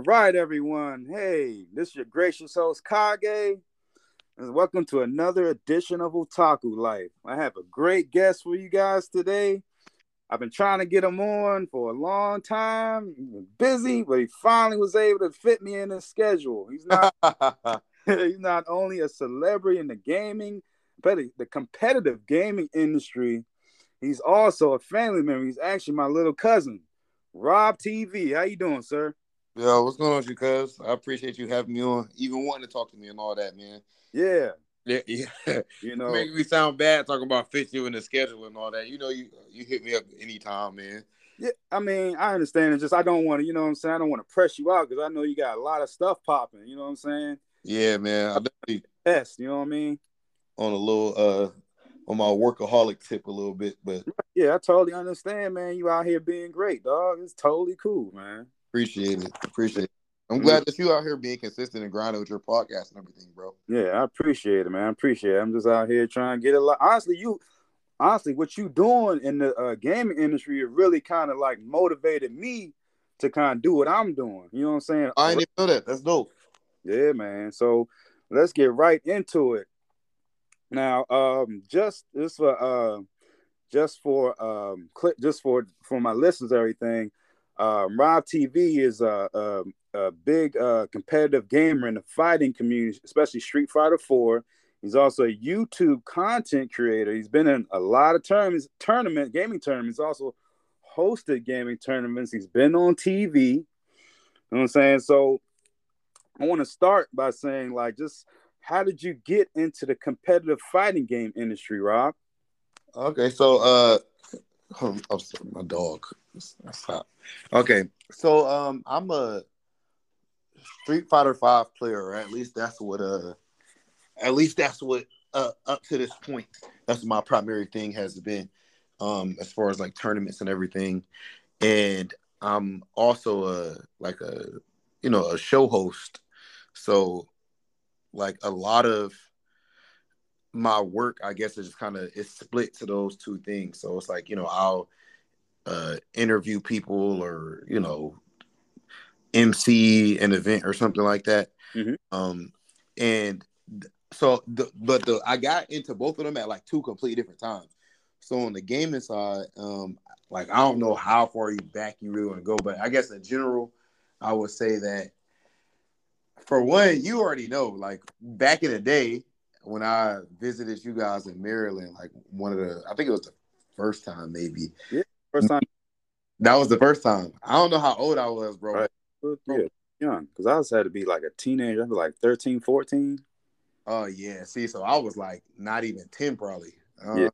All right, everyone. Hey, this is your gracious host Kage, and welcome to another edition of Otaku Life. I have a great guest for you guys today. I've been trying to get him on for a long time. He's been busy, but he finally was able to fit me in his schedule. He's not he's not only a celebrity in the gaming, but the competitive gaming industry. He's also a family member. He's actually my little cousin, Rob TV. How you doing, sir? Yo, what's going on, you cuz? I appreciate you having me on, even wanting to talk to me and all that, man. Yeah. Yeah, yeah. You know, making me sound bad talking about fit you in the schedule and all that. You know, you you hit me up anytime, man. Yeah, I mean, I understand. It's just I don't want to, you know what I'm saying? I don't want to press you out because I know you got a lot of stuff popping, you know what I'm saying? Yeah, man. I definitely Best, you know what I mean? on a little uh on my workaholic tip a little bit, but Yeah, I totally understand, man. You out here being great, dog. It's totally cool, man. Appreciate it. Appreciate it. I'm Mm. glad that you out here being consistent and grinding with your podcast and everything, bro. Yeah, I appreciate it, man. I appreciate it. I'm just out here trying to get a lot. Honestly, you, honestly, what you doing in the uh, gaming industry, it really kind of like motivated me to kind of do what I'm doing. You know what I'm saying? I didn't even know that. That's dope. Yeah, man. So let's get right into it. Now, um, just this for uh, just for um, clip, just for for my listeners, everything. Um, Rob TV is a, a, a big uh, competitive gamer in the fighting community, especially Street Fighter Four. He's also a YouTube content creator. He's been in a lot of tournaments, tournament gaming tournaments. He's also hosted gaming tournaments. He's been on TV. You know what I'm saying? So I want to start by saying, like, just how did you get into the competitive fighting game industry, Rob? Okay, so uh I'm, I'm sorry, my dog. Okay, so um I'm a Street Fighter Five player, or at least that's what uh at least that's what uh up to this point that's my primary thing has been um as far as like tournaments and everything. And I'm also a like a you know a show host. So like a lot of my work, I guess, is kind of it's split to those two things. So it's like you know I'll uh, interview people or you know MC an event or something like that. Mhm. Um, and so the but the I got into both of them at like two completely different times. So on the gaming side, um, like I don't know how far you back you really want to go, but I guess in general, I would say that for one, you already know, like back in the day when I visited you guys in Maryland, like one of the, I think it was the first time, maybe First time, that was the first time. I don't know how old I was, bro. Right. yeah, young, because I was had to be like a teenager. I was like 13, 14. Oh yeah, see, so I was like not even ten, probably. Uh, Yeah.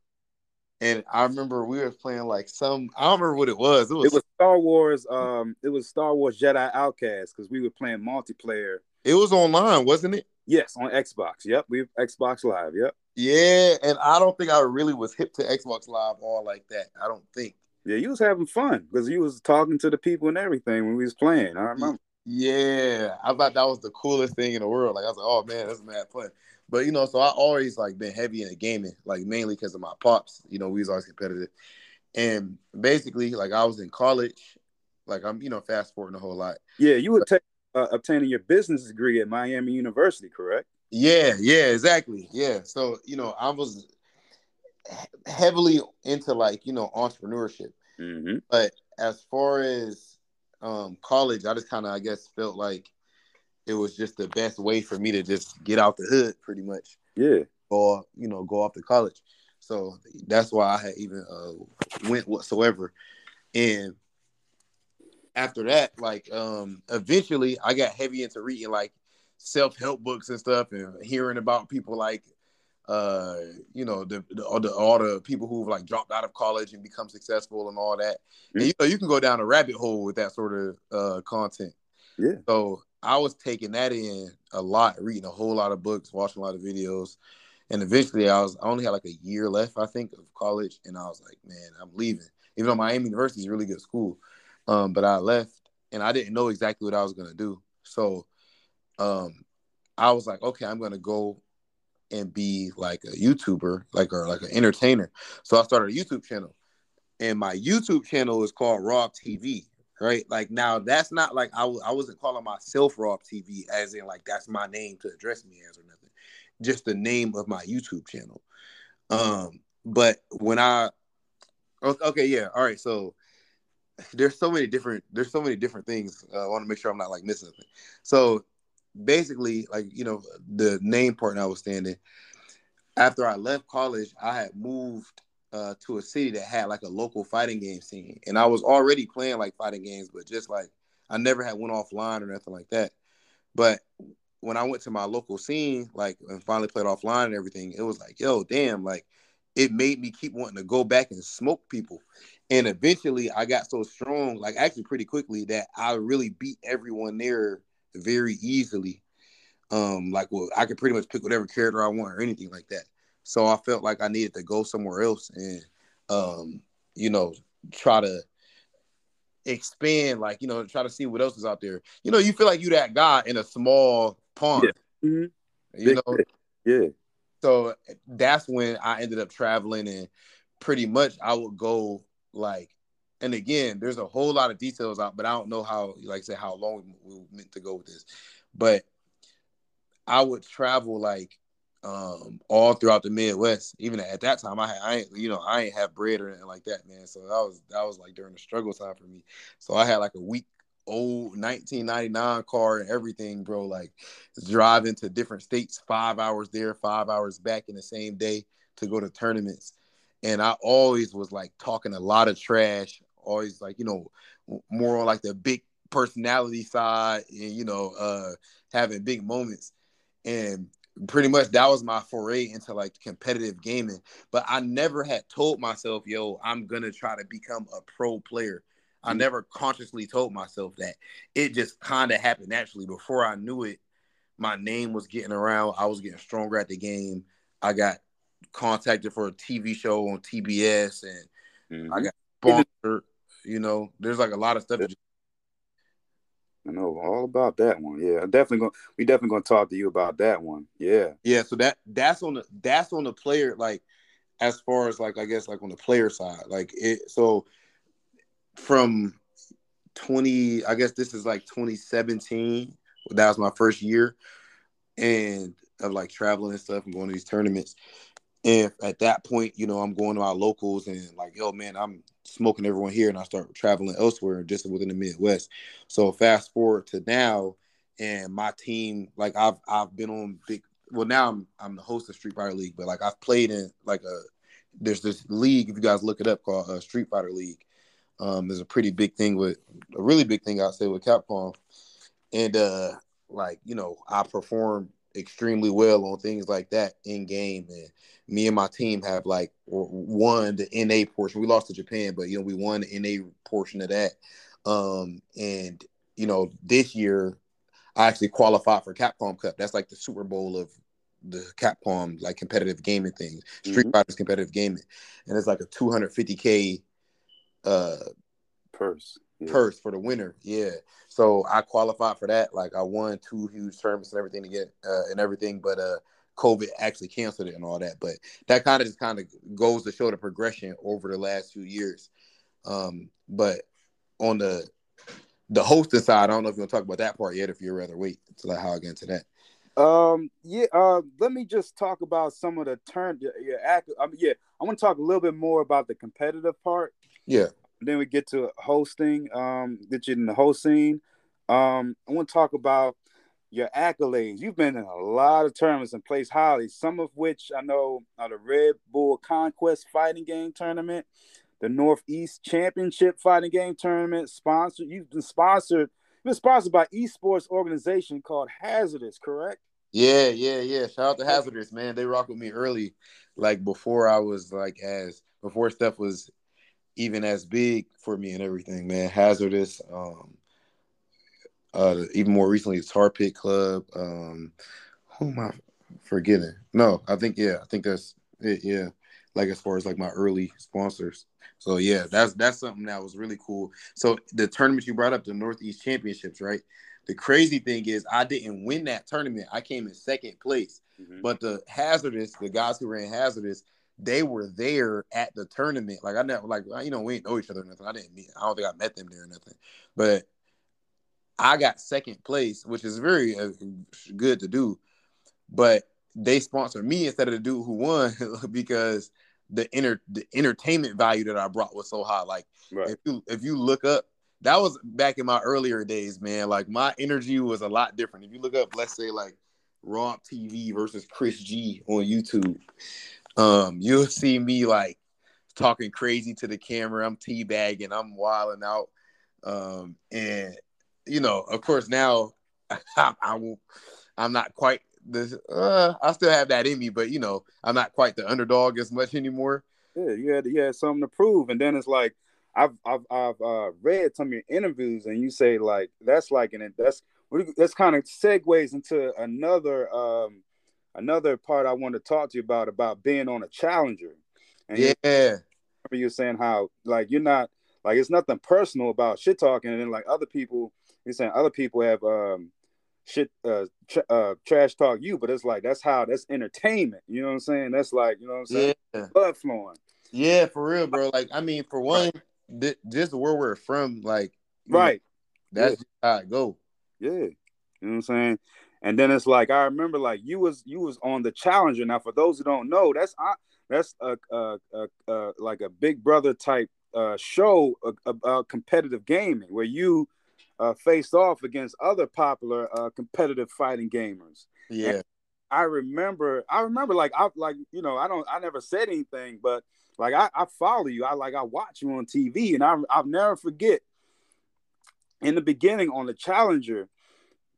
And I remember we were playing like some. I don't remember what it was. It was. It was Star Wars. Um, it was Star Wars Jedi Outcast because we were playing multiplayer. It was online, wasn't it? Yes, on Xbox. Yep, we have Xbox Live. Yep. Yeah, and I don't think I really was hip to Xbox Live all like that. I don't think. Yeah, you was having fun because you was talking to the people and everything when we was playing. I remember. Yeah, I thought that was the coolest thing in the world. Like I was like, oh man, that's mad fun. But you know, so I always like been heavy in the gaming, like mainly because of my pops. You know, we was always competitive, and basically, like I was in college, like I'm, you know, fast forwarding a whole lot. Yeah, you were ta- uh, obtaining your business degree at Miami University, correct? Yeah, yeah, exactly. Yeah. So, you know, I was heavily into like, you know, entrepreneurship. Mm-hmm. But as far as um college, I just kind of I guess felt like it was just the best way for me to just get out the hood pretty much Yeah. or, you know, go off to college. So that's why I had even uh went whatsoever. And after that, like um eventually I got heavy into reading like self-help books and stuff and hearing about people like uh you know the, the all the all the people who've like dropped out of college and become successful and all that. And you know you can go down a rabbit hole with that sort of uh content. Yeah. so i was taking that in a lot reading a whole lot of books watching a lot of videos. And eventually i was i only had like a year left i think of college. And i was like man i'm leaving. Even though miami university is a really good school. Um but i left and i didn't know exactly what i was going to do. So um i was like okay i'm going to go and be like a YouTuber, like or like an entertainer. So I started a YouTube channel, and my YouTube channel is called Rob TV. right? Like now, that's not like I w- I wasn't calling myself Rob TV as in like that's my name to address me as or nothing, just the name of my YouTube channel. Um, but when I okay, yeah, all right, so there's so many different there's so many different things. Uh, I want to make sure I'm not like missing something. So basically, like you know, the name part I was standing. After I left college, I had moved uh, to a city that had like a local fighting game scene, and I was already playing like fighting games, but just like I never had went offline or nothing like that. But when I went to my local scene, like and finally played offline and everything, it was like, yo, damn, like it made me keep wanting to go back and smoke people. And eventually I got so strong, like actually pretty quickly, that I really beat everyone there very easily. Um, like well, I could pretty much pick whatever character I want or anything like that. So I felt like I needed to go somewhere else and um, you know, try to expand, like, you know, try to see what else is out there. You know, you feel like you that guy in a small pond. Yeah. Mm-hmm. You know, yeah. So that's when I ended up traveling and pretty much I would go like and again, there's a whole lot of details out, but I don't know how, like I said, how long we meant to go with this. But I would travel like um, all throughout the Midwest. Even at that time, I had, I ain't, you know, I ain't have bread or anything like that, man. So that was that was like during the struggle time for me. So I had like a week old 1999 car and everything, bro. Like driving to different states, five hours there, five hours back in the same day to go to tournaments. And I always was like talking a lot of trash, always like, you know, more on like the big personality side and, you know, uh having big moments. And pretty much that was my foray into like competitive gaming. But I never had told myself, yo, I'm gonna try to become a pro player. I mm-hmm. never consciously told myself that. It just kind of happened naturally. Before I knew it, my name was getting around. I was getting stronger at the game. I got contacted for a TV show on TBS and mm-hmm. I got sponsored. You know, there's like a lot of stuff that I know all about that one. Yeah, definitely going. We definitely going to talk to you about that one. Yeah. Yeah. So that that's on the that's on the player like, as far as like I guess like on the player side like it. So from twenty, I guess this is like 2017. That was my first year, and of like traveling and stuff and going to these tournaments. And at that point, you know, I'm going to my locals and like, yo, man, I'm smoking everyone here, and I start traveling elsewhere, just within the Midwest. So fast forward to now, and my team, like I've I've been on big. Well, now I'm I'm the host of Street Fighter League, but like I've played in like a there's this league if you guys look it up called uh, Street Fighter League. Um, there's a pretty big thing with a really big thing I'd say with Capcom, and uh, like you know I perform extremely well on things like that in game. And me and my team have like won the NA portion. We lost to Japan, but you know we won the NA portion of that. Um, and you know this year I actually qualified for Capcom Cup. That's like the Super Bowl of the Capcom like competitive gaming things, Street mm-hmm. Fighter's competitive gaming, and it's like a 250k uh purse yeah. purse for the winner. Yeah. So I qualified for that. Like I won two huge tournaments and everything to get uh, and everything, but uh COVID actually canceled it and all that. But that kind of just kind of goes to show the progression over the last few years. Um, but on the the hosting side, I don't know if you want to talk about that part yet. If you'd rather wait until I how I get into that. Um. Yeah. Uh. Let me just talk about some of the turn. Yeah. I mean, yeah. I want to talk a little bit more about the competitive part. Yeah. Then we get to hosting, um, get you in the host scene. Um, I want to talk about your accolades. You've been in a lot of tournaments and placed highly, some of which I know are the Red Bull Conquest Fighting Game Tournament, the Northeast Championship Fighting Game Tournament, sponsored. You've been sponsored, you've been sponsored by esports organization called Hazardous, correct? Yeah, yeah, yeah. Shout out to Hazardous, man. They rock with me early, like before I was like as before stuff was even as big for me and everything, man. Hazardous, um, uh, even more recently, Tar Pit Club. Um, who am I forgetting? No, I think yeah, I think that's it. Yeah, like as far as like my early sponsors. So yeah, that's that's something that was really cool. So the tournament you brought up, the Northeast Championships, right? The crazy thing is, I didn't win that tournament. I came in second place, mm-hmm. but the hazardous, the guys who ran hazardous, they were there at the tournament. Like I never like you know we didn't know each other or nothing. I didn't meet. I don't think I met them there or nothing. But I got second place, which is very uh, good to do. But they sponsored me instead of the dude who won because the inner the entertainment value that I brought was so high. Like right. if you if you look up, that was back in my earlier days, man. Like my energy was a lot different. If you look up, let's say like Rob TV versus Chris G on YouTube, um, you'll see me like talking crazy to the camera. I'm teabagging, I'm wilding out. Um, and you know, of course now I, I I'm not quite the uh, I still have that in me, but you know, I'm not quite the underdog as much anymore. Yeah, you had you had something to prove, and then it's like I've I've I've uh, read some of your interviews, and you say like that's like an that's that's kind of segues into another um another part I want to talk to you about about being on a challenger. And yeah, remember you saying how like you're not like it's nothing personal about shit talking, and then like other people, you're saying other people have um shit uh, tr- uh, trash talk you, but it's like that's how that's entertainment. You know what I'm saying? That's like you know what I'm saying? Yeah. Blood flowing. Yeah, for real, bro. Like I mean, for one, th- just where we're from, like right. Know, that's yeah. how it go. Yeah, you know what I'm saying. And then it's like I remember, like you was you was on the Challenger. Now, for those who don't know, that's that's a, a, a, a like a Big Brother type uh, show about competitive gaming, where you uh, faced off against other popular uh, competitive fighting gamers. Yeah. And I remember, I remember like I like you know I don't I never said anything, but like I, I follow you. I like I watch you on TV, and I I'll never forget. In the beginning on the Challenger,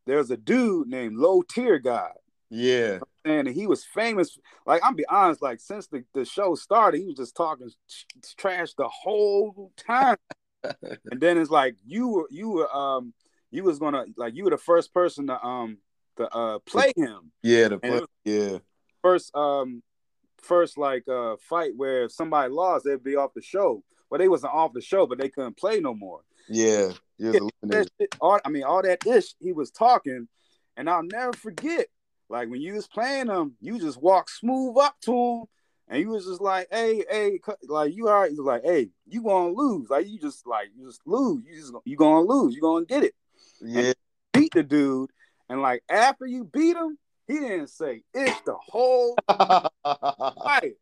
there's a dude named Low Tier God. Yeah. And he was famous. Like I'm be honest, like since the, the show started, he was just talking trash the whole time. and then it's like you were you were um you was gonna like you were the first person to um to uh play him. Yeah, the play, yeah. First um first like uh fight where if somebody lost, they'd be off the show. Well, they wasn't off the show, but they couldn't play no more. Yeah, yeah. All, I mean, all that ish he was talking, and I'll never forget. Like when you was playing him, you just walk smooth up to him and he was just like, "Hey, hey, like you are." He's like, "Hey, you gonna lose? Like you just like you just lose. You just you gonna lose. You gonna get it." Yeah. Beat the dude, and like after you beat him, he didn't say it's the whole fight.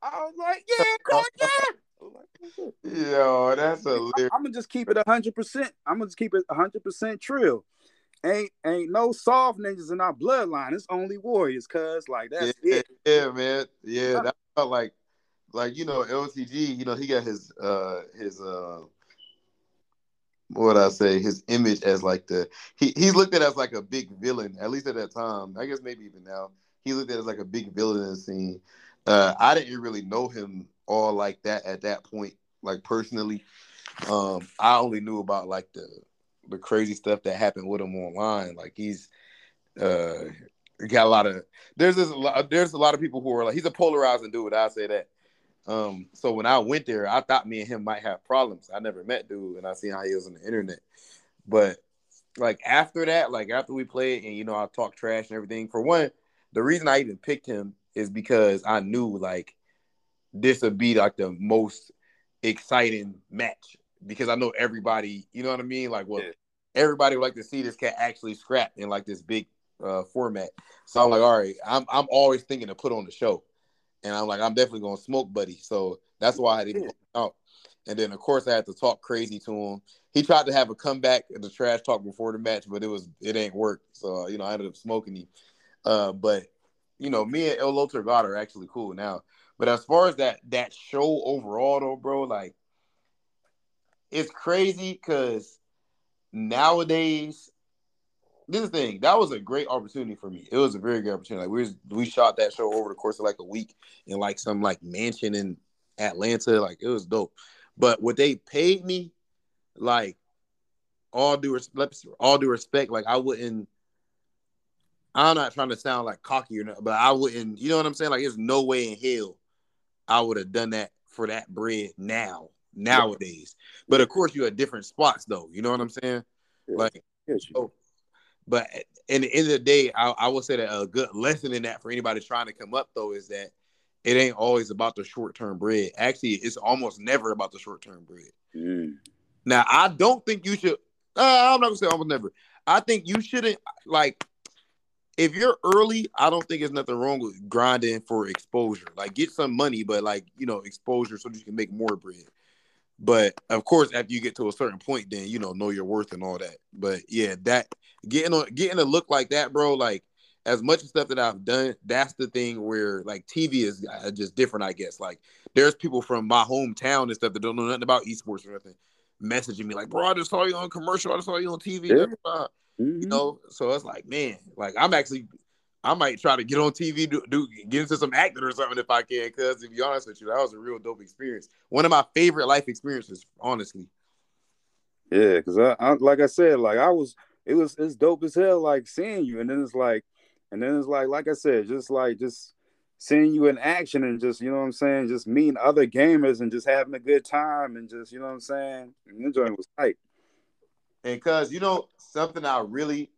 I was like, "Yeah, coach, yeah." Yo, that's a. I'm gonna just keep it hundred percent. I'm gonna just keep it hundred percent trill ain't ain't no soft ninjas in our bloodline. It's only warriors, cuz like that's yeah, it. Yeah, man. Yeah, that felt like like you know, LTG, you know, he got his uh his uh what I say, his image as like the he he's looked at as like a big villain, at least at that time. I guess maybe even now. He looked at as like a big villain in the scene. Uh I didn't really know him all like that at that point, like personally. Um, I only knew about like the the crazy stuff that happened with him online. Like he's uh got a lot of there's this there's a lot of people who are like he's a polarizing dude. I say that. Um, so when I went there, I thought me and him might have problems. I never met dude, and I seen how he was on the internet. But like after that, like after we played, and you know I talked trash and everything. For one, the reason I even picked him is because I knew like this would be like the most exciting match because I know everybody, you know what I mean? Like, well, yeah. everybody would like to see this cat actually scrap in like this big uh, format. So I'm like, all right, I'm I'm always thinking to put on the show, and I'm like, I'm definitely gonna smoke Buddy. So that's why I didn't out. And then of course I had to talk crazy to him. He tried to have a comeback in the trash talk before the match, but it was it ain't work. So you know I ended up smoking him. Uh, but you know me and Low Tier God are actually cool now. But as far as that that show overall though, bro, like it's crazy because nowadays, this is thing that was a great opportunity for me. It was a very good opportunity. Like we was, we shot that show over the course of like a week in like some like mansion in Atlanta. Like it was dope. But what they paid me, like all due all due respect, like I wouldn't. I'm not trying to sound like cocky or not, but I wouldn't. You know what I'm saying? Like, there's no way in hell I would have done that for that bread now nowadays. But of course, you're at different spots, though. You know what I'm saying? Yeah. Like, so, but in the end of the day, I, I would say that a good lesson in that for anybody trying to come up though is that it ain't always about the short term bread. Actually, it's almost never about the short term bread. Mm. Now, I don't think you should. Uh, I'm not gonna say almost never. I think you shouldn't like. If you're early, I don't think there's nothing wrong with grinding for exposure. Like, get some money, but like you know, exposure so that you can make more bread. But of course, after you get to a certain point, then you know know your worth and all that. But yeah, that getting on getting a look like that, bro. Like as much stuff that I've done, that's the thing where like TV is uh, just different, I guess. Like there's people from my hometown and stuff that don't know nothing about esports or nothing messaging me like, bro, I just saw you on commercial, I just saw you on TV. Yeah. Mm-hmm. You know, so it's like, man, like I'm actually I might try to get on TV, do, do get into some acting or something if I can. Because to be honest with you, that was a real dope experience. One of my favorite life experiences, honestly. Yeah, because I, I, like I said, like I was, it was it's dope as hell, like seeing you, and then it's like and then it's like, like I said, just like just seeing you in action and just, you know what I'm saying, just meeting other gamers and just having a good time and just, you know what I'm saying? And joint was tight. And cuz, you know, something I really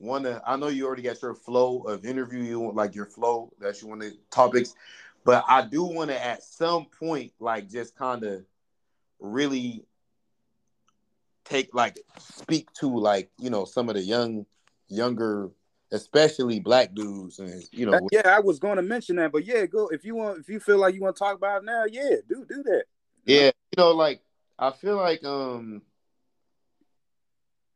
want to, I know you already got your flow of interview, you want like your flow that you want to topics, but I do want to at some point, like just kind of really take like speak to like, you know, some of the young, younger especially black dudes and you know yeah i was going to mention that but yeah go if you want if you feel like you want to talk about it now yeah do do that. Yeah you know like i feel like um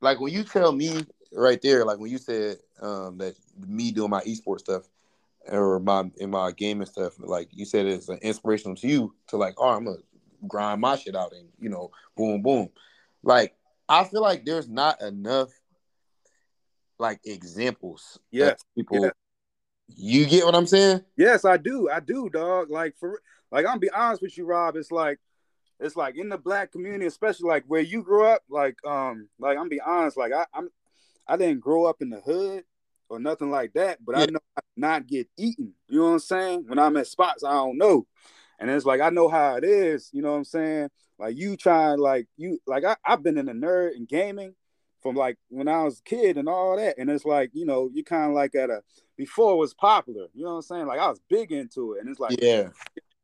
like when you tell me right there like when you said um that me doing my esports stuff or my in my gaming stuff like you said it's an inspirational to you to like oh i'm gonna grind my shit out and you know boom boom like i feel like there's not enough like examples. Yes, people. Yes. You get what I'm saying? Yes, I do. I do, dog. Like for like, I'm be honest with you, Rob. It's like it's like in the black community, especially like where you grew up. Like um, like I'm be honest. Like I, I'm I didn't grow up in the hood or nothing like that, but yeah. I know I not get eaten. You know what I'm saying? When I'm at spots, I don't know. And it's like I know how it is, you know what I'm saying? Like you trying like you like I, I've been in the nerd and gaming from like when I was a kid and all that. And it's like, you know, you kind of like at a before it was popular, you know what I'm saying? Like I was big into it. And it's like yeah,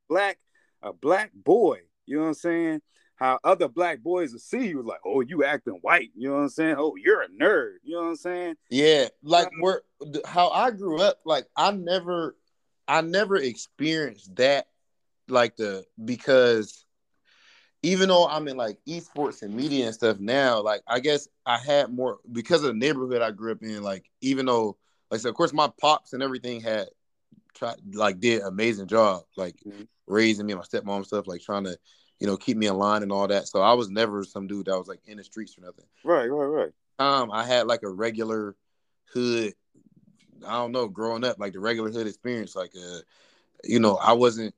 black, a black boy, you know what I'm saying? How other black boys will see you like, oh, you acting white, you know what I'm saying? Oh, you're a nerd, you know what I'm saying? Yeah, like where how I grew up, like I never I never experienced that like the because even though I'm in like esports and media and stuff now, like I guess I had more because of the neighborhood I grew up in. Like even though, like said, of course, my pops and everything had tried like did amazing job, like mm-hmm. Raising me and my stepmom stuff, like trying to, you know, keep me in line and all that. So I was never some dude that was like in the streets or nothing. Right, right, right. Um, I had like a regular hood. I don't know, growing up, like the regular hood experience, like uh, you know, I wasn't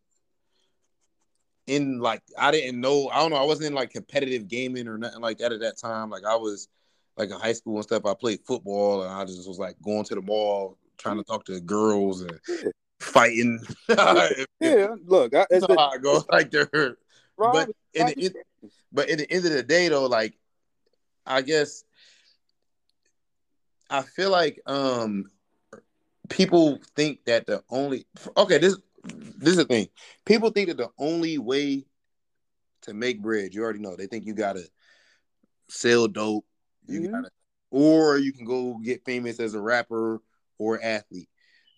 in like I didn't know I don't know I wasn't in like competitive gaming or nothing like that at that time. Like I was like in high school and stuff. I played football and I just was like going to the mall trying to talk to girls and. Fighting. yeah, look, I, it's how I go like there. But in the, but in the end of the day though, like I guess I feel like um people think that the only okay this this is the thing. People think that the only way to make bread, you already know, they think you gotta sell dope, you mm-hmm. gotta, or you can go get famous as a rapper or athlete.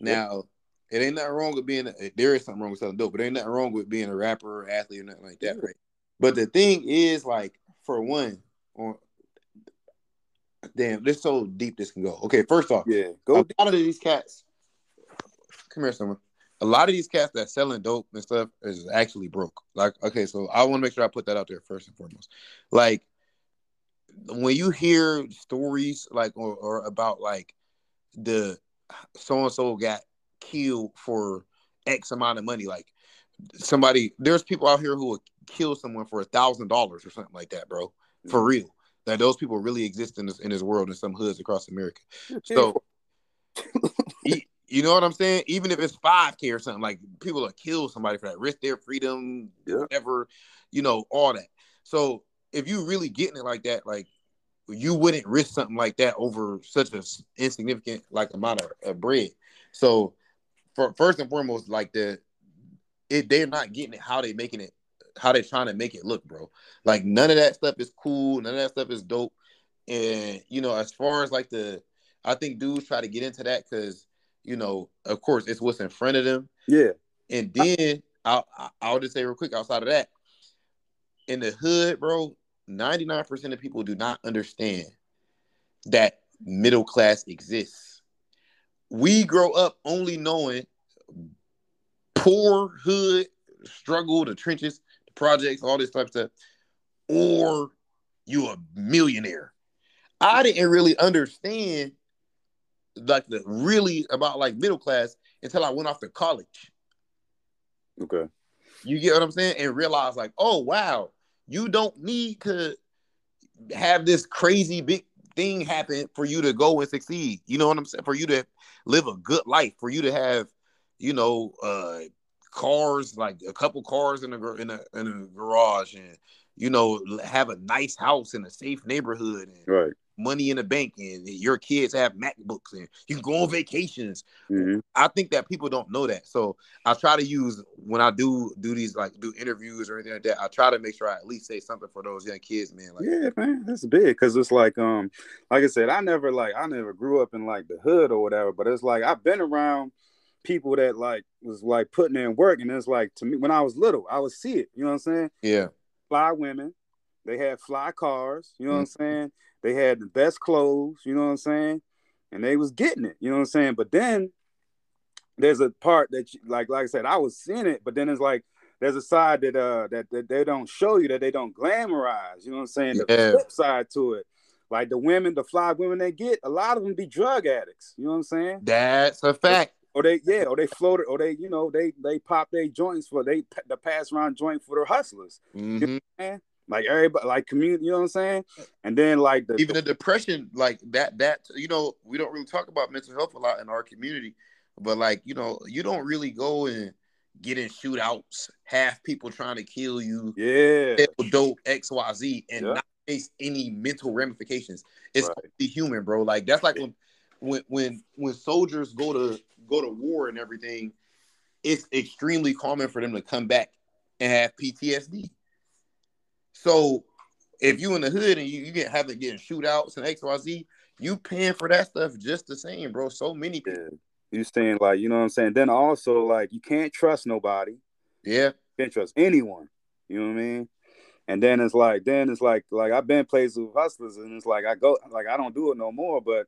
Now, it ain't nothing wrong with being. A, there is something wrong with selling dope, but ain't nothing wrong with being a rapper or athlete or nothing like that, right? But the thing is, like, for one, on damn, this so deep this can go. Okay, first off, yeah, go. A lot of these cats. Come here, someone a lot of these cats that selling dope and stuff is actually broke. Like, okay, so I want to make sure I put that out there first and foremost. Like, when you hear stories like or, or about like the so and so got killed for X amount of money, like somebody, there's people out here who will kill someone for a thousand dollars or something like that, bro. For mm-hmm. real. That those people really exist in this in this world in some hoods across America. So You know what I'm saying? Even if it's 5K or something, like people will kill somebody for that, risk their freedom, yeah. whatever, you know, all that. So if you really getting it like that, like you wouldn't risk something like that over such a insignificant like amount of, of bread. So for first and foremost, like the it they're not getting it how they making it how they trying to make it look, bro. Like none of that stuff is cool, none of that stuff is dope. And you know, as far as like the I think dudes try to get into that because you know, of course, it's what's in front of them. Yeah. And then I'll I'll just say real quick outside of that, in the hood, bro, 99% of people do not understand that middle class exists. We grow up only knowing poor hood, struggle, the trenches, the projects, all this type of stuff, or you a millionaire. I didn't really understand like the really about like middle class until I went off to college. Okay. You get what I'm saying? And realize like, oh wow, you don't need to have this crazy big thing happen for you to go and succeed. You know what I'm saying? For you to live a good life, for you to have, you know, uh cars like a couple cars in a in a in a garage and you know have a nice house in a safe neighborhood and right money in the bank and your kids have MacBooks and you can go on vacations. Mm-hmm. I think that people don't know that. So I try to use when I do do these like do interviews or anything like that, I try to make sure I at least say something for those young kids, man. Like Yeah, man, that's big because it's like um like I said, I never like I never grew up in like the hood or whatever, but it's like I've been around people that like was like putting in work and it's like to me when I was little, I would see it. You know what I'm saying? Yeah. Fly women, they had fly cars, you know mm-hmm. what I'm Mm. saying? They had the best clothes, you know what I'm saying? And they was getting it, you know what I'm saying? But then there's a part that you, like like I said, I was seeing it, but then it's like there's a side that uh that, that they don't show you that they don't glamorize, you know what I'm saying? The Yeah. flip side to it. Like the women, the fly women they get, a lot of them be drug addicts, you know what I'm saying? That's a fact. Or they yeah, or they floated, or they, you know, they they pop their joints for they the pass around joint for their hustlers. Mhm. Man. Like everybody like community, you know what I'm saying? And then like the Even the depression, like that, that you know, we don't really talk about mental health a lot in our community, but like you know, you don't really go and get in shootouts, have people trying to kill you, yeah. dope X Y Z, and Yeah. not face any mental ramifications. It's Right. human, bro. Like that's like when when when when soldiers go to go to war and everything, it's extremely common for them to come back and have PTSD. So if you in the hood and you, you get having getting shootouts and XYZ, you paying for that stuff just the same, bro. So many people. Yeah. You saying like, you know what I'm saying? Then also like you can't trust nobody. Yeah. You can't trust anyone. You know what I mean? And then it's like, then it's like, like I've been places with hustlers, and it's like I go, like I don't do it no more. But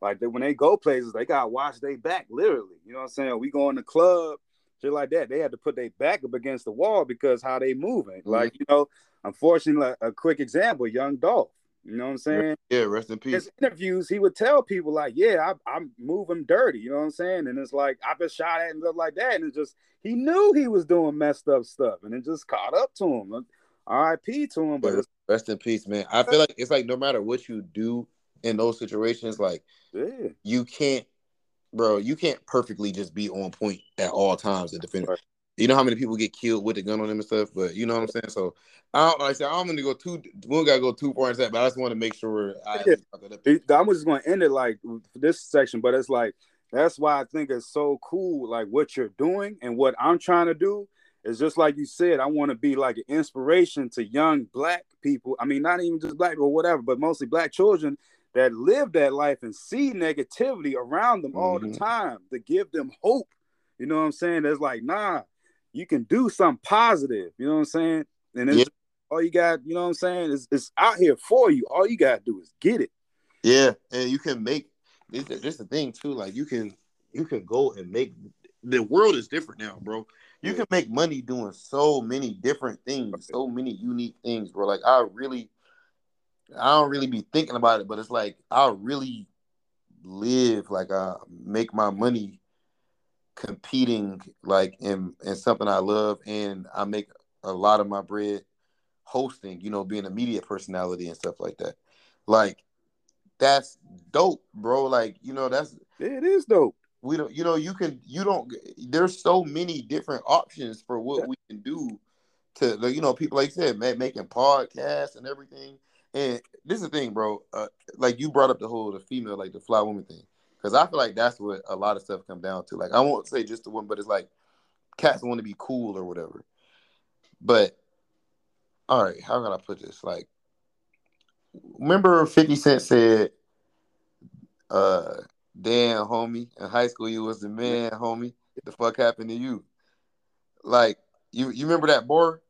like they, when they go places, they gotta watch their back, literally. You know what I'm saying? We go in the club, shit like that. They had to put their back up against the wall because how they moving. Like you know, unfortunately, like, a quick example, Young Dolph. You know what I'm saying? Yeah, rest in peace. his interviews, he would tell people like, "Yeah, I, I'm moving dirty." You know what I'm saying? And it's like I've been shot at and stuff like that, and it's just he knew he was doing messed up stuff, and it just caught up to him. R.I.P. to him, but But rest in peace, man. I feel like it's like no matter what you do in those situations, like yeah, you can't, bro, you can't perfectly just be on point at all times and defend. Right. You know how many people get killed with the gun on them and stuff, but you know what I'm saying. So I don't like I said I don't want to go too. We don't gotta go too far into that, but I just want to make sure I yeah. I'm just going to end it like this section, but it's like that's why I think it's so cool, like what you're doing and what I'm trying to do is just like you said. I want to be like an inspiration to young black people. I mean, not even just black or whatever, but mostly black children that live that life and see negativity around them all the Mhm. time to give them hope. You know what I'm saying? It's like, nah, you can do something positive. You know what I'm saying? And it's Yeah. all you got, you know what I'm saying? It's, it's out here for you. All you got to do is get it. Yeah, and you can make this. This is the thing too. Like you can you can go and make the world is different now, bro. You Yeah. can make money doing so many different things, so many unique things, bro. Like I really, I don't really be thinking about it, but it's like I really live like I make my money competing like in in something I love, and I make a lot of my bread hosting. You know, being a media personality and stuff like that. Like that's dope, bro. Like you know, that's It is dope. we don't you know you can you don't there's so many different options for what we can do to like, you know people like you said ma- making podcasts and everything and this is the thing bro uh, like you brought up the whole the female like the fly woman thing because i feel like that's what a lot of stuff come down to like i won't say just the one but it's like cats want to be cool or whatever. But all right, how can I put this? Like, remember Fifty Cent said, "Uh, damn, homie, in high school you was the man, homie. What the fuck happened to you?" Like, you you remember that bar?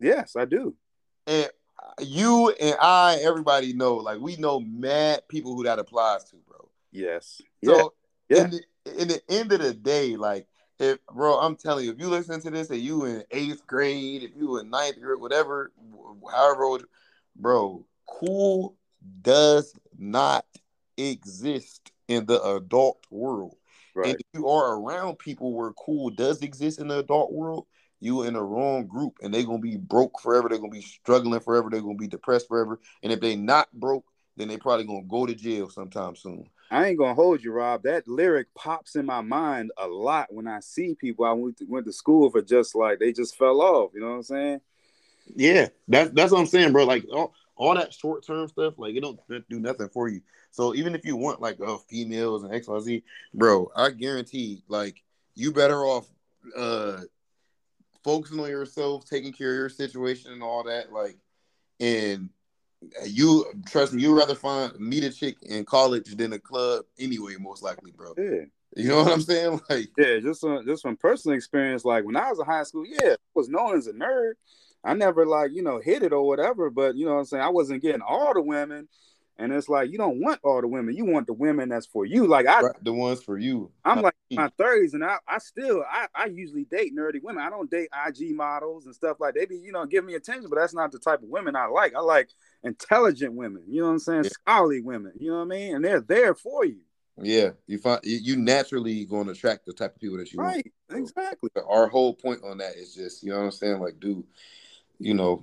Yes, I do. And you and I, everybody know, like we know mad people who that applies to, bro. Yes. So Yeah. in, the, in the end of the day, like if bro, I'm telling you, if you listen to this and you in eighth grade, if you in ninth grade, whatever, however old, bro, cool does not exist in the adult world. Right. And if you are around people where cool does exist in the adult world, you in the wrong group and they're gonna be broke forever, they're gonna be struggling forever, they're gonna be depressed forever. And if they not broke, then they probably gonna go to jail sometime soon. I ain't gonna hold you, Rob. That lyric pops in my mind a lot when I see people I went to, went to school for just like they just fell off. You know what I'm saying? Yeah, that's that's what I'm saying, bro. Like all, all that short term stuff, like it don't do nothing for you. So even if you want like uh, females and X Y Z, bro, I guarantee like you better off uh focusing on yourself, taking care of your situation and all that. Like, and you trust me, you'd rather find meet a chick in college than a club anyway, most likely, bro. Yeah. You know what I'm saying? Like, Yeah, just uh, just from personal experience, like when I was in high school, yeah, I was known as a nerd. I never like, you know, hit it or whatever, but you know what I'm saying? I wasn't getting all the women. And it's like you don't want all the women. You want the women that's for you. Like I right, the ones for you. I'm like my thirties, and I, I still I, I usually date nerdy women. I don't date IG models and stuff like they be you know give me attention, but that's not the type of women I like. I like intelligent women. You know what I'm saying? Yeah. Scholarly women. You know what I mean? And they're there for you. Yeah, you find you- you naturally going to attract the type of people that you want. Right? Exactly. Our whole point on that is just, you know what I'm saying? Like, dude, you know,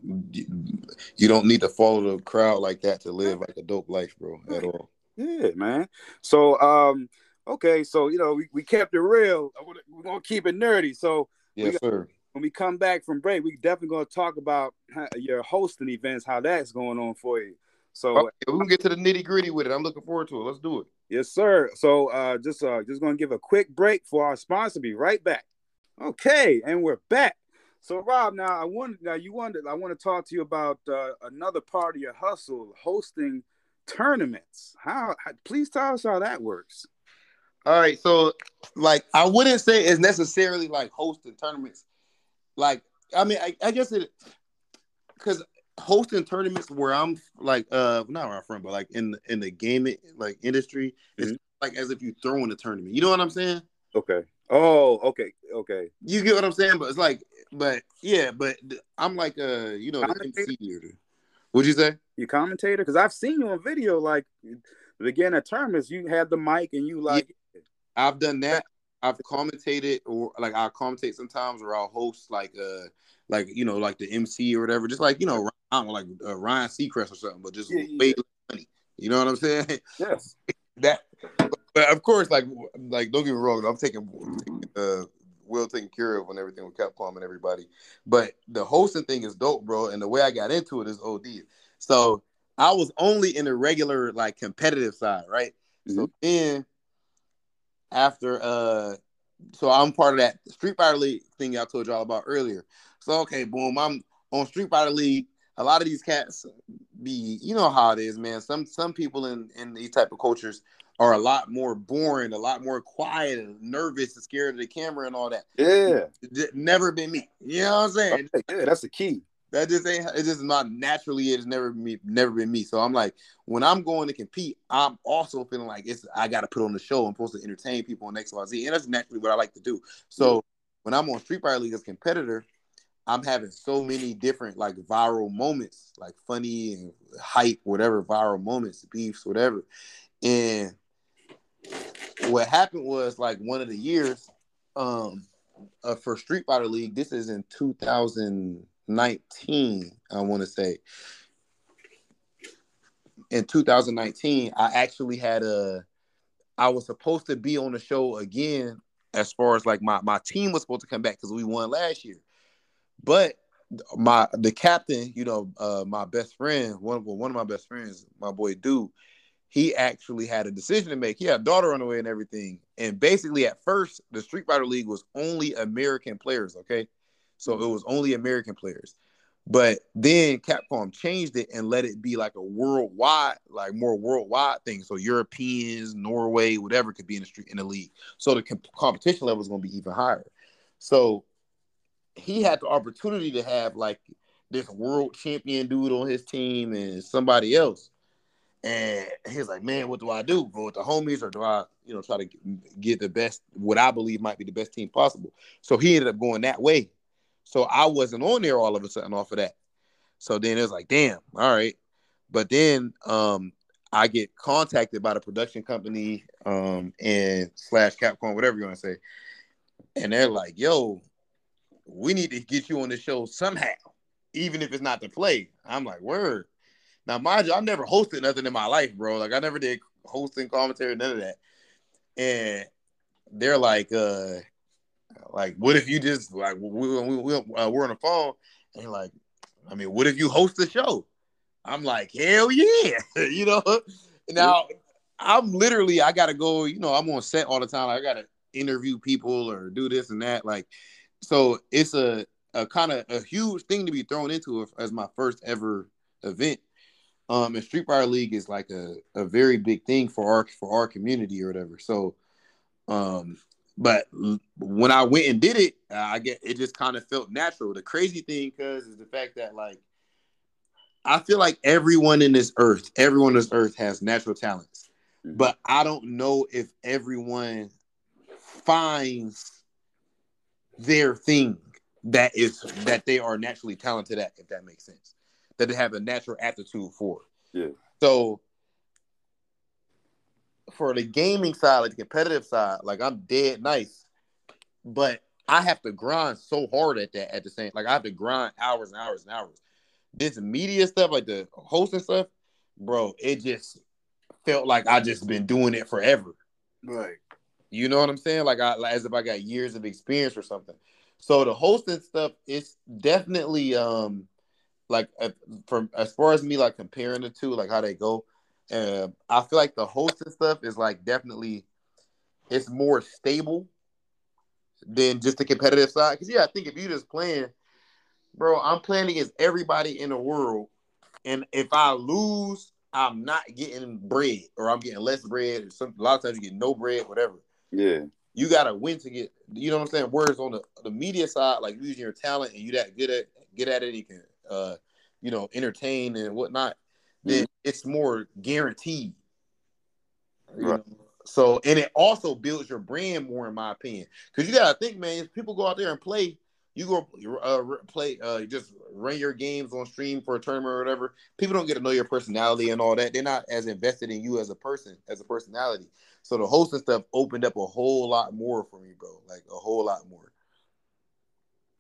you, don't need to follow the crowd like that to live like a dope life, bro, at all. Yeah, man. So um, okay, so you know we, we kept it real. Wanna- We're gonna keep it nerdy. So Yes, sir. when we come back from break, we definitely gonna talk about how, your hosting events, how that's going on for you. So Okay, we can get to the nitty gritty with it. I'm looking forward to it. Let's do it. Yes, sir. So uh just uh just gonna give a quick break for our sponsor. Be right back. Okay, and we're back. So Rob, now I want now you wanted I want to talk to you about uh, another part of your hustle, hosting tournaments. How, how please tell us how that works. All right, so like I wouldn't say it's necessarily like hosting tournaments. Like I mean, I, I guess it because hosting tournaments where I'm like uh not where I'm from, but like in in the gaming like industry, it's Mhm. like as if you throw in a tournament. You know what I'm saying? Okay. Oh, okay, okay. You get what I'm saying? But it's like, but yeah, but I'm like uh you know the Commentator? MC or the, what'd you say? You commentator? Because I've seen you on video, like the beginning of tournaments, you had the mic and you like I've done that. I've commentated or like I'll commentate sometimes or I'll host like uh like you know like the MC or whatever, just like you know I don't know, like uh, Ryan Seacrest or something, but just Yeah, yeah, way yeah. money. You know what I'm saying? yes. that, but of course, like like don't get me wrong, I'm taking, taking uh well taken care of and everything with Capcom and everybody. But the hosting thing is dope, bro. And the way I got into it is OD. So I was only in the regular like competitive side, right? So Mhm. then after uh so I'm part of that Street Fighter League thing I told y'all about earlier. So okay, boom, I'm on Street Fighter League. A lot of these cats be, you know how it is, man. Some some people in in these type of cultures are a lot more boring, a lot more quiet and nervous and scared of the camera and all that. Yeah. Never been me. You know what I'm saying? Yeah, that's the key. That just ain't. It just not naturally. It's never me. Never been me. So I'm like, when I'm going to compete, I'm also feeling like it's. I got to put on the show. I'm supposed to entertain people on X Y Z, and that's naturally what I like to do. So when I'm on Street Fighter League as competitor, I'm having so many different like viral moments, like funny and hype, whatever viral moments, beefs, whatever. And what happened was like one of the years, um, uh, for Street Fighter League. This is in 2019, I want to say. In 2019, I actually had a. I was supposed to be on the show again, as far as like my my team was supposed to come back because we won last year, but my the captain, you know, uh, my best friend, one of one of my best friends, my boy Dude, he actually had a decision to make. He had a daughter on the way and everything. And basically, at first, the Street Fighter League was only American players. Okay, so it was only American players. But then Capcom changed it and let it be like a worldwide, like more worldwide thing. So Europeans, Norway, whatever could be in the street in the league. So the comp- competition level is going to be even higher. So he had the opportunity to have like this world champion dude on his team and somebody else. And he's like, man, what do I do? Go with the homies or do I, you know, try to get the best, what I believe might be the best team possible? So he ended up going that way. So I wasn't on there all of a sudden off of that. So then it was like, damn, all right. But then um I get contacted by the production company um and slash Capcom, whatever you want to say. And they're like, yo, we need to get you on the show somehow, even if it's not to play. I'm like, word. Now, mind you, I've never hosted nothing in my life, bro. Like I never did hosting commentary, none of that. And they're like, uh, like, what if you just like we we, we uh, we're on the phone and like, I mean, what if you host the show? I'm like, hell yeah, you know. Now I'm literally I gotta go. You know, I'm on set all the time. I gotta interview people or do this and that. Like, so it's a a kind of a huge thing to be thrown into as my first ever event. Um, and Street Fighter League is like a, a very big thing for our for our community or whatever. So, um, but when I went and did it, I get it just kind of felt natural. The crazy thing, cause is the fact that like I feel like everyone in this earth, everyone in this earth has natural talents, mm-hmm. but I don't know if everyone finds their thing that is that they are naturally talented at, if that makes sense. That they have a natural aptitude for. Yeah. So for the gaming side, like the competitive side, like I'm dead nice, but I have to grind so hard at that at the same. Like I have to grind hours and hours and hours. This media stuff, like the hosting stuff, bro, it just felt like I just been doing it forever. Right. You know what I'm saying? Like I as if I got years of experience or something. So the hosting stuff is definitely um like from as far as me like comparing the two, like how they go. Uh, I feel like the hosting stuff is like definitely it's more stable than just the competitive side. Because yeah, I think if you just playing, bro, I'm playing against everybody in the world, and if I lose, I'm not getting bread or I'm getting less bread. Or some, a lot of times you get no bread, whatever. Yeah. You gotta win to get. You know what I'm saying? Whereas on the the media side, like using your talent and you that good at get at it, you can uh you know entertain and whatnot then it's more guaranteed. Right. Know? So, and it also builds your brand more, in my opinion, because you gotta think, man. If people go out there and play, you go uh, play, uh, just run your games on stream for a tournament or whatever. People don't get to know your personality and all that. They're not as invested in you as a person, as a personality. So the hosting stuff opened up a whole lot more for me, bro. Like a whole lot more.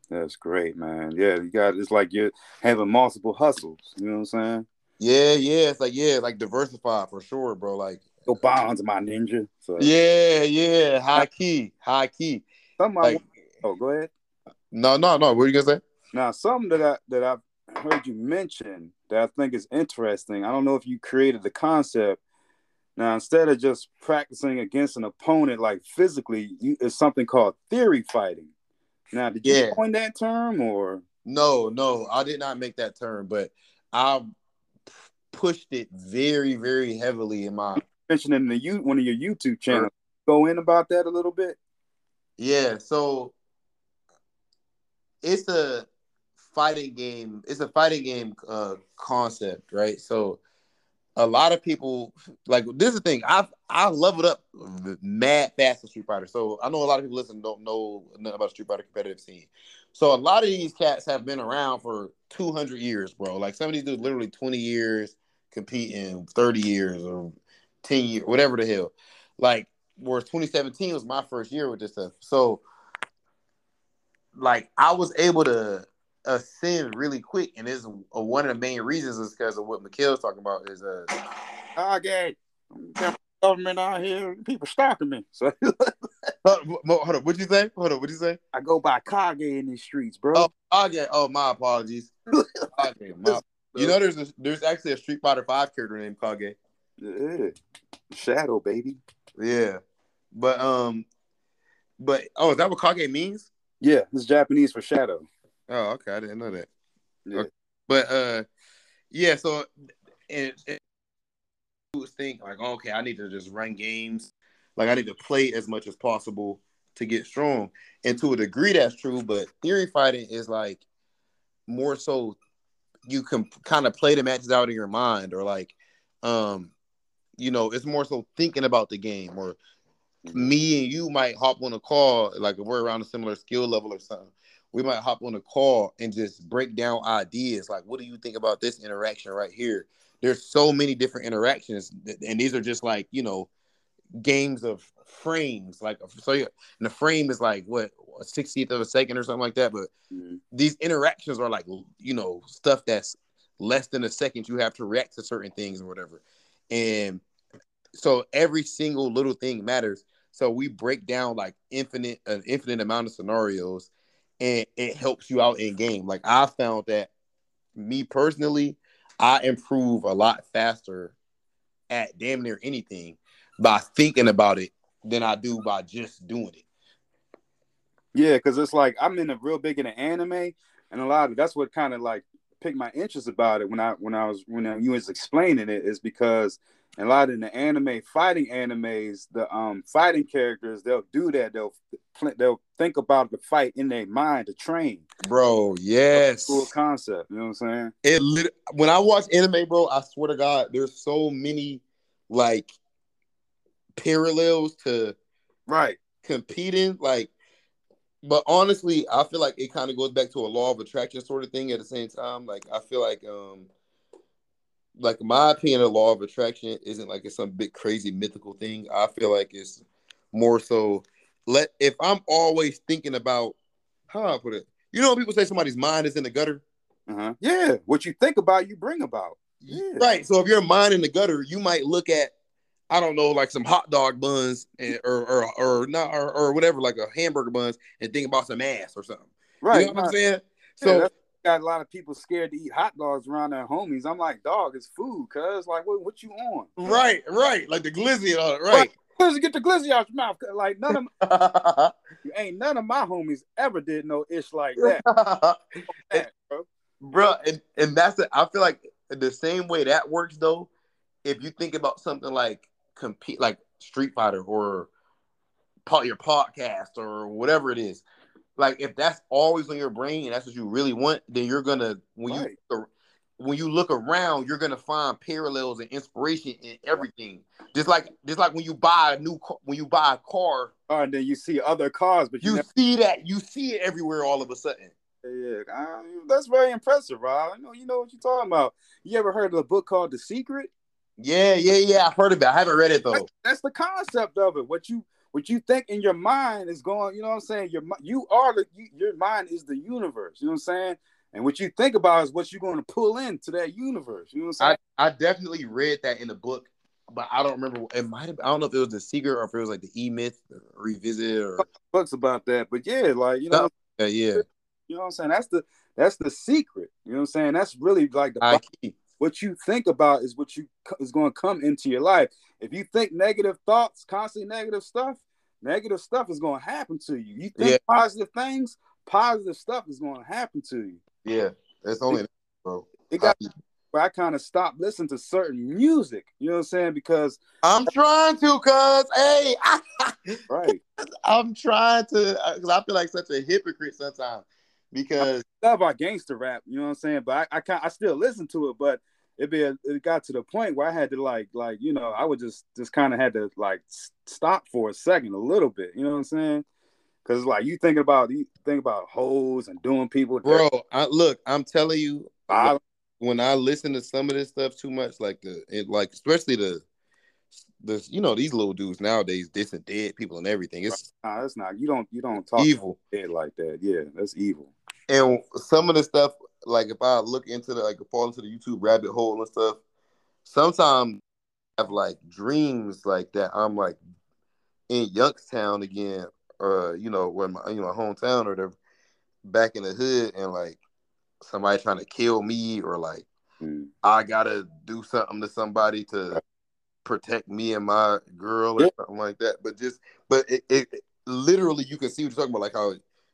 That's great, man. Yeah, you got it's like you're having multiple hustles. You know what I'm saying? Yeah, yeah. It's like yeah, like diversify for sure, bro. Like go bonds, my ninja. So yeah, yeah. High key, high key. Something like, oh, go ahead. No, no, no. What are you gonna say? Now, something that I that I've heard you mention that I think is interesting. I don't know if you created the concept. Now, instead of just practicing against an opponent like physically, you, it's something called theory fighting. Now, did you coin that term or? No, no, I did not make that term, but I pushed it very, very heavily in my mentioning the you one of your YouTube channels. Go in about that a little bit. Yeah, so it's a fighting game. It's a fighting game uh, concept, right? So a lot of people like this is the thing. I I leveled up mad fast in Street Fighter. So I know a lot of people listen don't know nothing about Street Fighter competitive scene. So a lot of these cats have been around for 200 years, bro. Like some of these dudes literally 20 years competing, 30 years or 10 years, whatever the hell. Like, whereas 2017 was my first year with this stuff. So, like, I was able to ascend really quick, and this uh, one of the main reasons is because of what Mikhail's talking about is uh, okay, government out here, people stalking me. So hold, hold on, what'd you say? Hold on, what'd you say? I go by Kage in these streets, bro. Oh, okay. Oh, my apologies. okay, my, you know, there's a, there's actually a Street Fighter Five character named Kage. Yeah. Shadow, baby. Yeah, but um, but oh, is that what Kage means? Yeah, it's Japanese for shadow. Oh, okay, I didn't know that. Yeah. Okay. But uh, yeah. So and, and was think like, okay, I need to just run games, like I need to play as much as possible to get strong. And to a degree, that's true. But theory fighting is like more so you can kind of play the matches out in your mind, or like, um, you know, it's more so thinking about the game, or me and you might hop on a call, like if we're around a similar skill level or something. We might hop on a call and just break down ideas. Like, what do you think about this interaction right here? There's so many different interactions, and these are just like you know, games of frames. Like, so yeah, and the frame is like what a sixtieth of a second or something like that. But Mhm. these interactions are like you know stuff that's less than a second you have to react to certain things or whatever and so every single little thing matters so we break down like infinite an infinite amount of scenarios and it helps you out in game. Like i found that me personally i improve a lot faster at damn near anything by thinking about it than i do by just doing it. Yeah, because it's like I'm in a real big into anime, and a lot of that's what kind of like piqued my interest about it when I when I was when I, you was explaining it is because a lot in the anime fighting animes, the um fighting characters they'll do that they'll they'll think about the fight in their mind to train. bro yes Cool concept, you know what I'm saying? it lit- when I watch anime, bro, I swear to God, there's so many like parallels to Right. competing. Like, but honestly, I feel like it kind of goes back to a law of attraction sort of thing. At the same time, like I feel like, um, like my opinion, the law of attraction isn't like it's some big crazy mythical thing. I feel like it's more so. Let if I'm always thinking about how I put it. You know, when people say somebody's mind is in the gutter. Uh-huh. Yeah. What you think about, you bring about. Yeah. Right. So if your mind in the gutter, you might look at, I don't know, like some hot dog buns and, or or or not or, or whatever, like a hamburger buns, and think about some ass or something. Right. You know what I'm saying? So that's got a lot of people scared to eat hot dogs around their homies. I'm like, dog, it's food, cuz like what, what you on? right, right, like the glizzy, uh, that, right? Glizzy, get the glizzy out your mouth. Like none of ain't none of my homies ever did no ish like that, bro. bro, and and that's it. I feel like the same way that works though. If you think about something like compete, like Street Fighter or your podcast or whatever it is, like if that's always on your brain and that's what you really want, then you're gonna when Right. you when you look around, you're gonna find parallels and inspiration in everything. Just like just like when you buy a new car, when you buy a car, Uh, and then you see other cars, but you, you never, see that you see it everywhere all of a sudden. yeah, uh, that's very impressive, Rob. I know you know what you're talking about. You ever heard of a book called The Secret? Yeah, yeah, yeah. I've heard of it. I haven't read it though. That's, that's the concept of it. What you what you think in your mind is going. You know what I'm saying? Your you are the you, your mind is the universe. You know what I'm saying? And what you think about is what you're going to pull into that universe. You know what I'm saying? I, I definitely read that in the book, but I don't remember. It might have. I don't know if it was the secret or if it was like the E Myth revisit or Books about that, but yeah, like you know, yeah, yeah. you know what I'm saying. That's the that's the secret. You know what I'm saying? That's really like the key. What you think about is what you is going to come into your life. If you think negative thoughts, constantly negative stuff, negative stuff is going to happen to you. You think Yeah. positive things, positive stuff is going to happen to you. Yeah, that's only bro. It got where I kind of stopped listening to certain music. You know what I'm saying? Because I'm trying to, cuz hey, right, I'm trying to, because I feel like such a hypocrite sometimes. Because love our gangster rap. You know what I'm saying? But I I, can I still listen to it, but it be it got to the point where I had to like like you know I would just just kind of had to like stop for a second a little bit. You know what I'm saying? Because like you thinking about you think about hoes and doing people, bro, I, look, I'm telling you, I, when I listen to some of this stuff too much, like the it, like especially the the you know these little dudes nowadays dissing dead people and everything. It's nah, that's not you don't you don't talk evil. it like that. Yeah, that's evil. And some of the stuff, like if I look into the like fall into the YouTube rabbit hole and stuff, sometimes I have like dreams like that. I'm like in Youngstown again, or you know, where my you know hometown or whatever, back in the hood, and like somebody trying to kill me, or like Mm. I gotta do something to somebody to protect me and my girl or Yeah. something like that. But just but it, it it- literally you can see what you're talking about, like how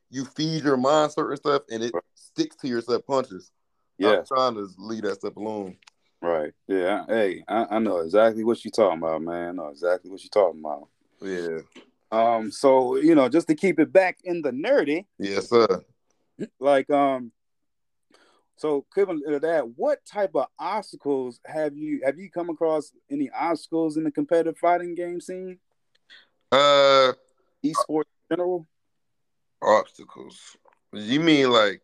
you feed your mind certain stuff and it Right. sticks to your subconscious. Yeah, I'm trying to leave that stuff alone. right. Yeah. Hey, I, I know exactly what you're talking about, man. I know exactly what you're talking about. Yeah. Um, so you know, just to keep it back in the nerdy, Yes, sir. like um, so equivalent to that, what type of obstacles have you have you come across any obstacles in the competitive fighting game scene, Uh esports in general? obstacles. You mean like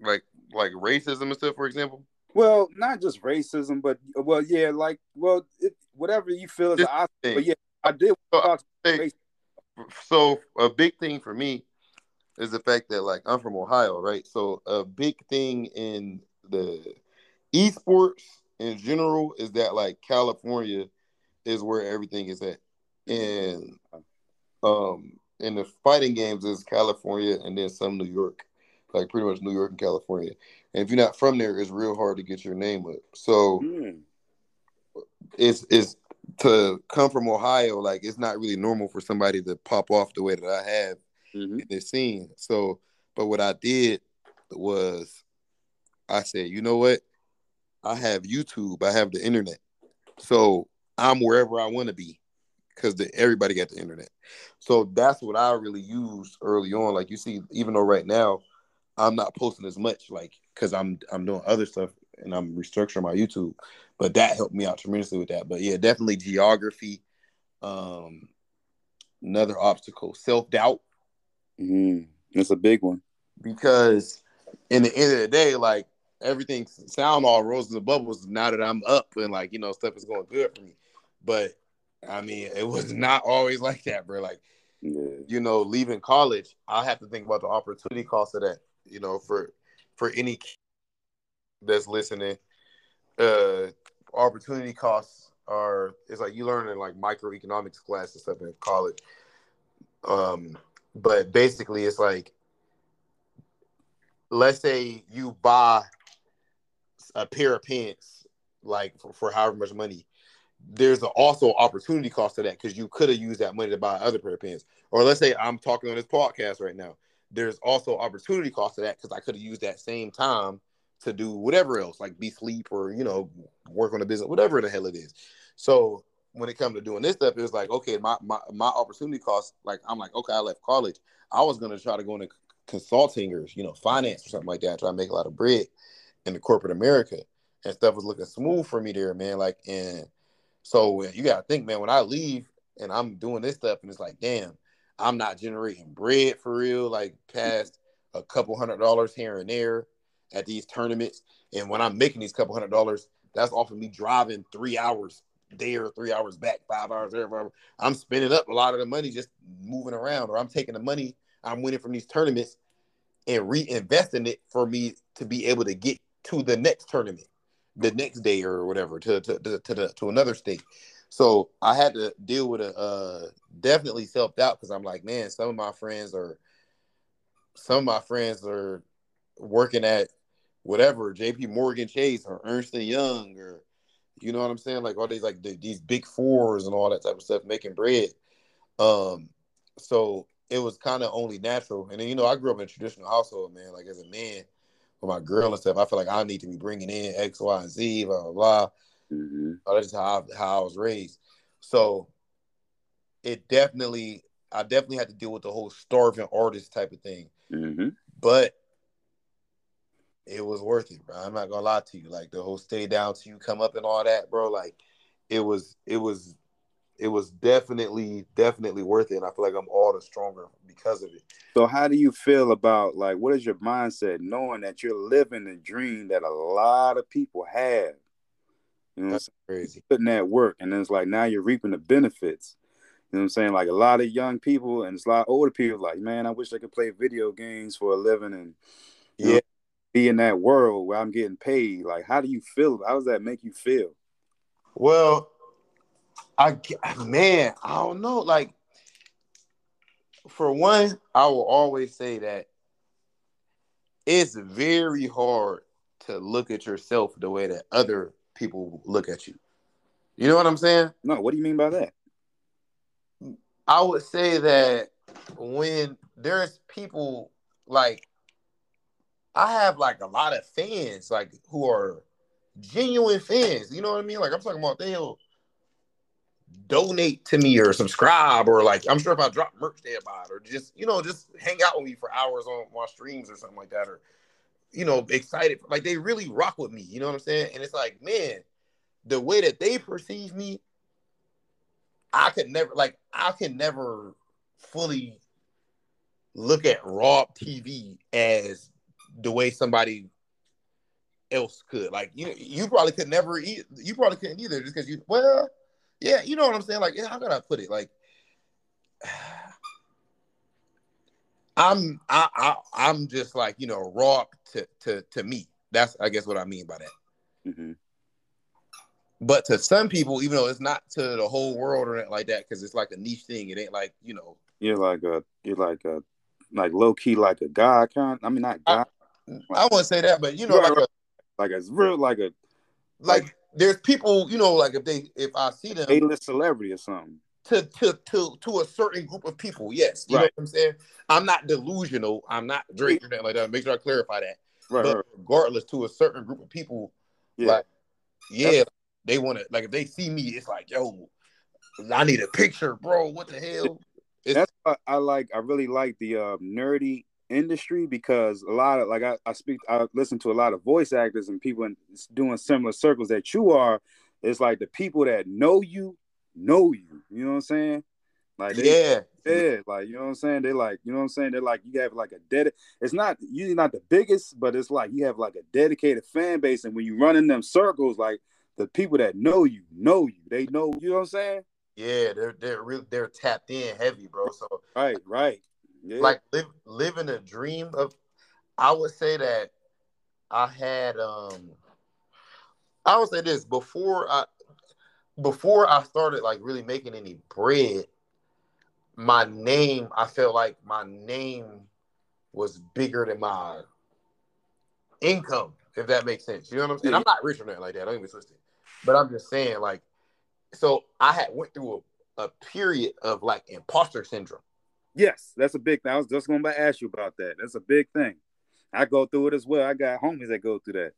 like like racism and stuff, for example? Well, not just racism, but well, yeah, like well, it, whatever you feel is an obstacle. But yeah, I did So, talk to Hey, so a big thing for me is the fact that like I'm from Ohio, right? So a big thing in the esports in general is that like California is where everything is at. And um in the fighting games is California and then some New York. Like pretty much New York and California. And if you're not from there, it's real hard to get your name up. So Mm, it's it's to come from Ohio, like it's not really normal for somebody to pop off the way that I have mhm. in. So, but what I did was I said, you know what? I have YouTube, I have the internet. So I'm wherever I want to be because everybody got the internet. So that's what I really used early on. Like you see, even though right now I'm not posting as much, like because I'm I'm doing other stuff and I'm restructuring my YouTube. But that helped me out tremendously with that. But yeah, definitely geography. Um another obstacle, self-doubt Mhm. That's a big one. because in the end of the day, like everything sound all roses and bubbles now that I'm up and like you know stuff is going good for me. But I mean, it was not always like that, bro. Like Yeah. you know, leaving college, I have to think about the opportunity cost of that. You know, for for any kid that's listening, uh, opportunity costs are it's like you learn in like microeconomics class and stuff in college. Um, but basically, it's like let's say you buy a pair of pants like for, for however much money there's also opportunity cost to that because you could have used that money to buy other pair of pants. Or let's say i'm talking on this podcast right now there's also opportunity cost to that because i could have used that same time to do whatever else like be sleep or you know work on a business whatever the hell it is. So when it comes to doing this stuff it was like okay my, my my opportunity cost like i'm like okay i left college. I was going to try to go into consulting or you know finance or something like that try to make a lot of bread in the corporate america. And stuff was looking smooth for me there man like and so you got to think man when i leave and i'm doing this stuff and it's like damn i'm not generating bread for real like past a couple hundred dollars here and there at these tournaments. And when i'm making these couple hundred dollars that's off of me driving three hours there three hours back five hours there i'm spending up a lot of the money just moving around or i'm taking the money i'm winning from these tournaments and reinvesting it for me to be able to get to the next tournament the next day or whatever to to to, to, the, to another state. So i had to deal with a uh definitely self-doubt because i'm like man some of my friends are some of my friends are working at whatever jp morgan chase or ernst and young or you know what i'm saying like all these like the, these big fours and all that type of stuff making bread um so it was kind of only natural and then you know i grew up in a traditional household man like as a man with my girl and stuff i feel like i need to be bringing in x y and z blah blah blah Mhm. Oh, that's just how I, how I was raised. So it definitely, I definitely had to deal with the whole starving artist type of thing. Mhm. But it was worth it, bro. I'm not gonna lie to you. Like the whole stay down till you come up and all that, bro. Like it was, it was, it was definitely, definitely worth it. And I feel like I'm all the stronger because of it. So how do you feel about like what is your mindset knowing that you're living the dream that a lot of people have? You know That's crazy. Putting that work and then it's like now you're reaping the benefits. You know what I'm saying? Like a lot of young people and it's a lot of older people like, man, I wish I could play video games for a living and know, Yeah. Be in that world where I'm getting paid. Like how do you feel? How does that make you feel? Well, I man, I don't know. Like, for one, I will always say that it's very hard to look at yourself the way that other people look at you. You know what I'm saying? No, what do you mean by that? I would say that when there's people like I have like a lot of fans like who are genuine fans. You know what I mean? Like I'm talking about they'll donate to me or subscribe or like I'm sure if I drop merch they buy it or just you know just hang out with me for hours on my streams or something like that or you know excited like they really rock with me. You know what I'm saying? And it's like man, the way that they perceive me, I could never like I can never fully look at Rob TV as the way somebody else could. Like you, you probably could never eat. You probably couldn't either, just because you. Well, yeah, you know what I'm saying. Like, how can I put it? Like, I'm, I, I, I'm just like you know, raw to to to me. That's I guess what I mean by that. Mm-hmm. But to some people, even though it's not to the whole world or anything like that, because it's like a niche thing. It ain't like you know. You're like a you're like a like low key like a god kind. I mean not god. I, wouldn't say that, but you know, like a, like a real like a like, like there's people, you know, like if they if I see them A list celebrity or something. To to to to a certain group of people, yes. You right. know what I'm saying? I'm not delusional. I'm not Drake or nothing like that. Make sure I clarify that. Right, but right. regardless, to a certain group of people, yeah. like yeah, That's... they want to like if they see me, it's like, yo, I need a picture, bro. What the hell? It's, That's why I like. I really like the uh, nerdy industry because a lot of like I, I speak I listen to a lot of voice actors and people in, doing similar circles that you are. It's like the people that know you know you. You know what I'm saying? Like they, yeah, yeah, like you know what I'm saying. They like you know what I'm saying. They're like you have like a dead. It's not usually not the biggest, but it's like you have like a dedicated fan base, and when you run in them circles, like the people that know you know you. They know you know what I'm saying. Yeah, they're they're real they're tapped in heavy, bro. So right, right. Yeah. Like live living a dream of I would say that I had um I would say this before I before I started like really making any bread, my name, I felt like my name was bigger than my income, if that makes sense. You know what I'm saying? Yeah. I'm not rich or nothing like that. I don't even twist it. But I'm just saying, like, so I had went through a, a period of like imposter syndrome. Yes, that's a big thing. I was just going to ask you about that. That's a big thing. I go through it as well. I got homies that go through that.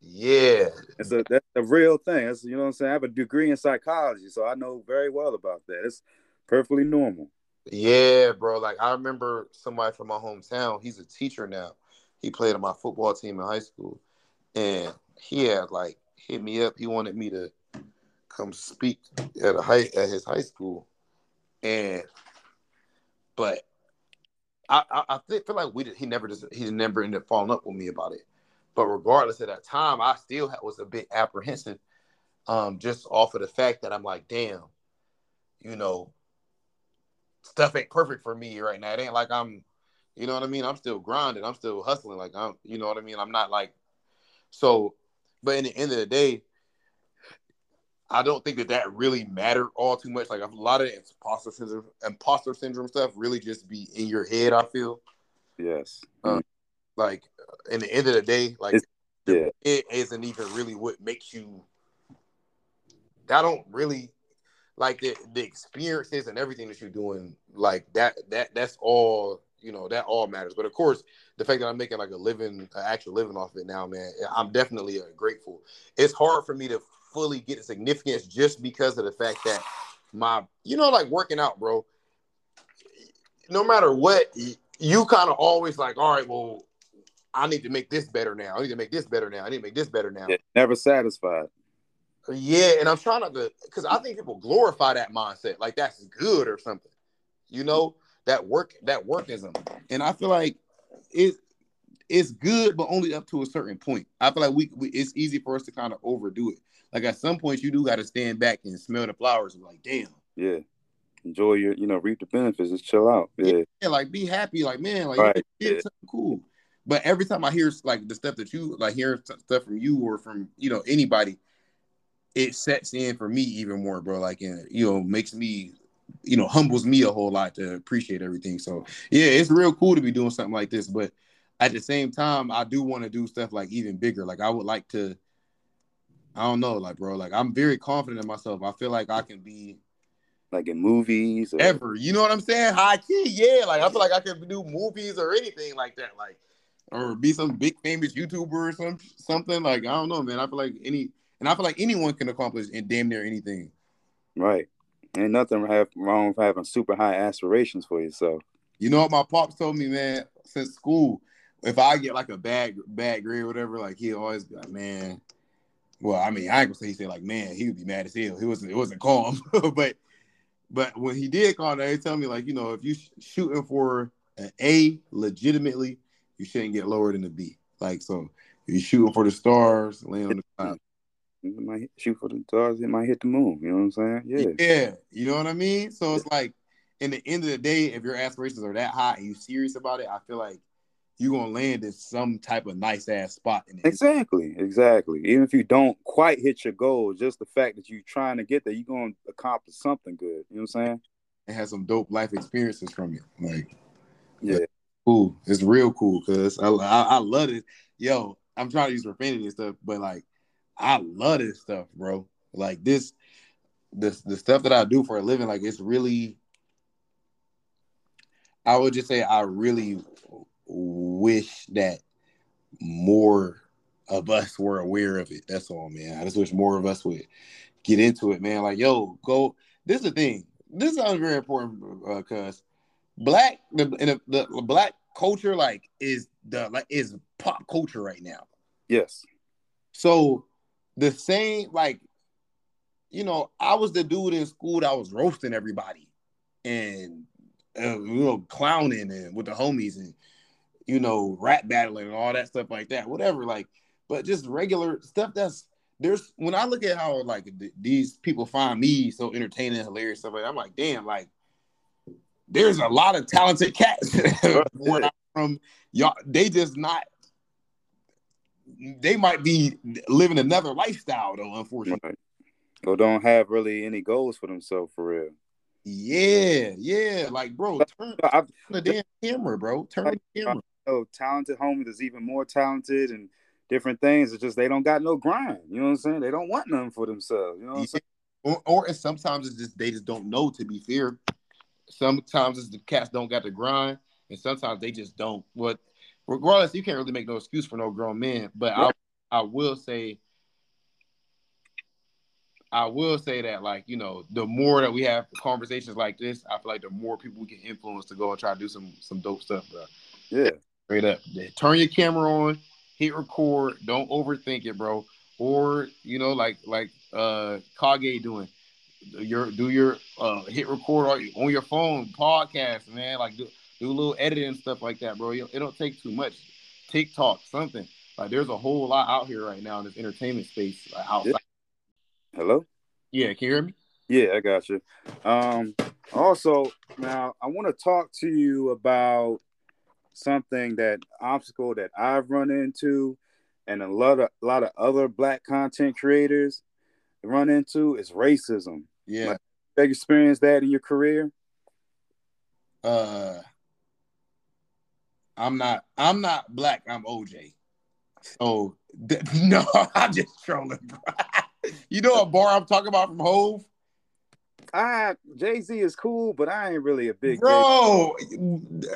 Yeah, it's a that's a real thing. That's you know what I'm saying. I have a degree in psychology, so I know very well about that. It's perfectly normal. Yeah, bro. Like I remember somebody from my hometown. He's a teacher now. He played on my football team in high school, and he had like hit me up. He wanted me to come speak at a high at his high school, and but I I, I feel like we did, he never just he never ended up following up with me about it. But regardless of that time, I still was a bit apprehensive, um, just off of the fact that I'm like, damn, you know, stuff ain't perfect for me right now. It ain't like I'm, you know what I mean. I'm still grinding. I'm still hustling. Like I'm, you know what I mean. I'm not like, so. But in the end of the day, I don't think that that really mattered all too much. Like a lot of imposter syndrome, imposter syndrome stuff really just be in your head. I feel. Yes. Um, like in the end of the day, like it's, yeah. it isn't even really what makes you. I don't really like the the experiences and everything that you're doing. Like that that that's all you know that all matters. But of course, the fact that I'm making like a living, an actual living off it now, man, I'm definitely uh, grateful. It's hard for me to fully get significance just because of the fact that my, you know, like working out, bro. No matter what, you kind of always like, all right, well, I need to make this better now. I need to make this better now. I need to make this better now. Never satisfied. Yeah, and I'm trying not to, because I think people glorify that mindset, like that's good or something. You know, that work, that workism, and I feel like it, it's good, but only up to a certain point. I feel like we, we it's easy for us to kind of overdo it like at some point you do got to stand back and smell the flowers and like, damn. Yeah. Enjoy your, you know, reap the benefits. Just chill out. Yeah. yeah like be happy. Like, man, like right. yeah. something cool. But every time I hear like the stuff that you like hear stuff from you or from, you know, anybody, it sets in for me even more, bro. Like, and you know, makes me, you know, humbles me a whole lot to appreciate everything. So yeah, it's real cool to be doing something like this. But at the same time, I do want to do stuff like even bigger. Like I would like to I don't know, like bro, like I'm very confident in myself. I feel like I can be like in movies or... ever. You know what I'm saying? High key, yeah. Like I feel like I can do movies or anything like that. Like or be some big famous YouTuber or some something. Like I don't know, man. I feel like any and I feel like anyone can accomplish in damn near anything. Right. Ain't nothing have wrong with having super high aspirations for yourself. You know what my pops told me, man, since school. If I get like a bad bad grade or whatever, like he always be like, man. Well, I mean, I ain't gonna say he said like, man, he would be mad as hell. He wasn't. It wasn't calm, but but when he did call, they tell me like, you know, if you sh- shooting for an A legitimately, you shouldn't get lower than a B. Like so, if you're shooting for the stars, land on the. It might shoot for the stars. It might hit the moon. You know what I'm saying? Yeah. Yeah. You know what I mean? So it's like, in the end of the day, if your aspirations are that high and you serious about it, I feel like you're gonna land in some type of nice ass spot. In it. Exactly. Exactly. Even if you don't quite hit your goal, just the fact that you're trying to get there, you're gonna accomplish something good. You know what I'm saying? And have some dope life experiences from it. Like, yeah, cool. It's real cool because I, I, I love it. Yo, I'm trying to use profanity and stuff, but like I love this stuff, bro. Like this, this the stuff that I do for a living, like it's really. I would just say I really wish that more of us were aware of it. That's all, man. I just wish more of us would get into it, man. Like, yo, go. This is the thing. This sounds very important because uh, black the, the, the black culture like is the like is pop culture right now. Yes. So the same like you know, I was the dude in school that was roasting everybody and uh, you know clowning and with the homies and you know rap battling and all that stuff like that, whatever. Like, but just regular stuff that's there's when I look at how like th- these people find me so entertaining, hilarious stuff like that, I'm like, damn, like there's a lot of talented cats from. Y'all, they just not. They might be living another lifestyle though, unfortunately. Right. Or don't have really any goals for themselves for real. Yeah, yeah. Like, bro, turn, turn the damn camera, bro. Turn the uh, camera. Oh, talented homies is even more talented and different things. It's just they don't got no grind. You know what I'm saying? They don't want nothing for themselves. You know what I'm saying? Or, or sometimes it's just they just don't know. To be fair, Sometimes it's the cats don't got the grind, and sometimes they just don't. What, regardless, you can't really make no excuse for no grown men. But I, I will say, I will say that like you know, the more that we have conversations like this, I feel like the more people we can influence to go and try to do some some dope stuff, bro. Yeah, straight up. Turn your camera on, hit record. Don't overthink it, bro. Or you know, like like uh Kage doing your do your uh, hit record on your phone podcast, man. Like do, do a little editing stuff like that, bro. It don't take too much. TikTok, something like there's a whole lot out here right now in this entertainment space like, outside. Hello. Yeah, can you hear me? Yeah, I got you. Um, also, now I want to talk to you about something that obstacle that I've run into, and a lot of a lot of other black content creators run into is racism. Yeah. Like, have you experienced that in your career? Uh I'm not I'm not black, I'm OJ. So th- no, I'm just trolling, bro. you know what bar I'm talking about from Hov? I Jay Z is cool, but I ain't really a big bro.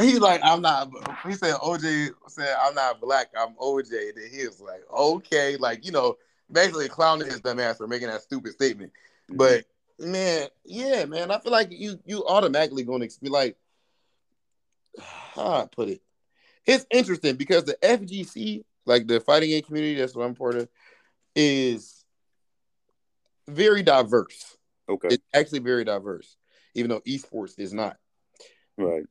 He's like, I'm not. He said OJ said I'm not black, I'm OJ. Then he was like, okay, like you know, basically clowning his dumb ass for making that stupid statement. Mm-hmm. But man, yeah, man, I feel like you you automatically going to be like, how I put it. It's interesting because the FGC, like the fighting game community, that's what I'm part of, is very diverse. Okay, it's actually very diverse, even though esports is not. Right.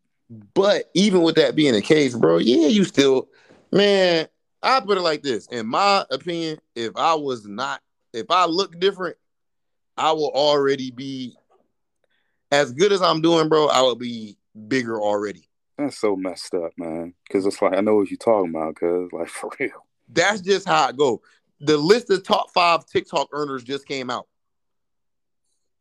But even with that being the case, bro, yeah, you still, man, I put it like this: in my opinion, if I was not, if I look different, I will already be as good as I'm doing, bro. I will be bigger already. That's so messed up, man. Because it's like I know what you're talking about. Because like for real, that's just how I go. The list of top five TikTok earners just came out,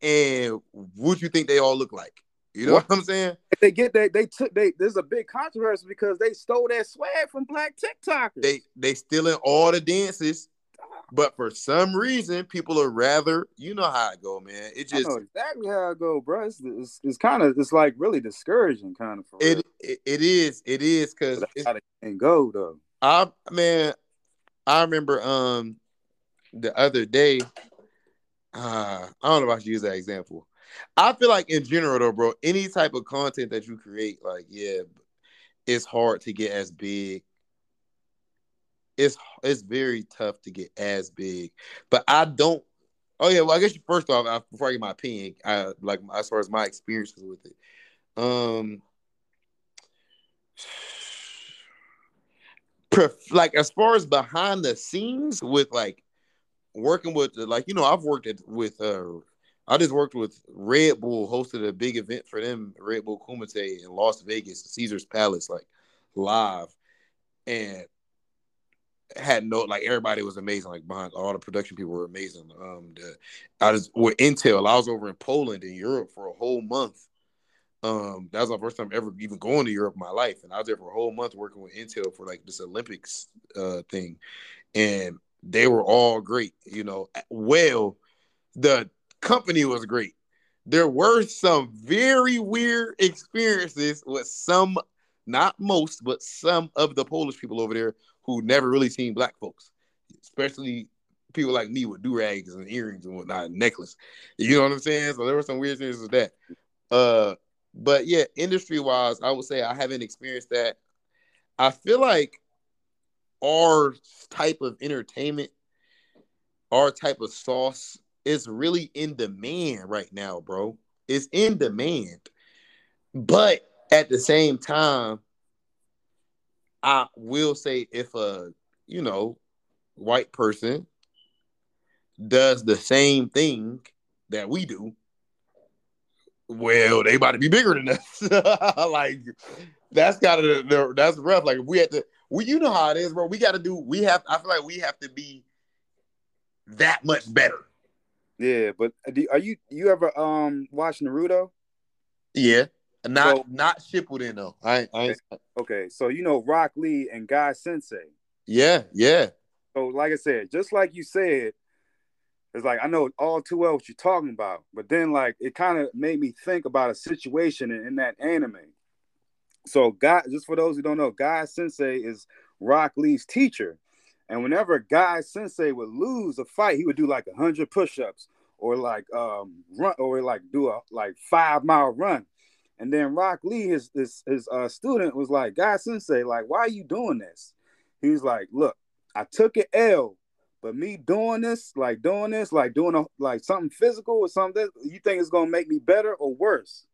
and what you think they all look like? You know what, what I'm saying? They get that they took they there's a big controversy because they stole that swag from black TikTokers. They they stealing all the dances. But for some reason, people are rather, you know how it go, man. It just exactly how it go, bro. It's, it's, it's kind of it's like really discouraging, kind of. It, it, it is it is because how it go though. I man, I remember um the other day. Uh, I don't know if I should use that example. I feel like in general though, bro, any type of content that you create, like yeah, it's hard to get as big. It's it's very tough to get as big, but I don't. Oh yeah, well I guess first off, I, before I get my opinion, I like as far as my experiences with it. Um, pref- like as far as behind the scenes with like working with like you know I've worked at, with uh I just worked with Red Bull, hosted a big event for them, Red Bull Kumite in Las Vegas, Caesar's Palace, like live, and had no like everybody was amazing. Like behind all the production people were amazing. Um, the, I was with Intel. I was over in Poland in Europe for a whole month. Um, that was my first time ever even going to Europe in my life, and I was there for a whole month working with Intel for like this Olympics uh thing, and they were all great. You know, well, the company was great. There were some very weird experiences with some, not most, but some of the Polish people over there who never really seen black folks, especially people like me with do rags and earrings and whatnot, and necklace. You know what I'm saying? So there were some weird things with that. Uh, but yeah, industry wise, I would say I haven't experienced that. I feel like our type of entertainment, our type of sauce is really in demand right now, bro. It's in demand. But at the same time, I will say if a, you know, white person does the same thing that we do, well, they about to be bigger than us. like that's gotta that's rough. Like if we had to we you know how it is, bro. We gotta do we have I feel like we have to be that much better. Yeah, but uh, are you you ever um watch Naruto? Yeah, not so, not Shippuden though. I, I okay. okay, so you know Rock Lee and Guy Sensei. Yeah, yeah. So like I said, just like you said, it's like I know all too well what you're talking about, but then like it kind of made me think about a situation in, in that anime. So Guy, just for those who don't know, Guy Sensei is Rock Lee's teacher. And whenever Guy Sensei would lose a fight, he would do like hundred push-ups or like um run or like do a like five mile run. And then Rock Lee, his his, his uh, student, was like, Guy Sensei, like, why are you doing this? He was like, look, I took an L, but me doing this, like doing this, like doing a like something physical or something, you think it's gonna make me better or worse?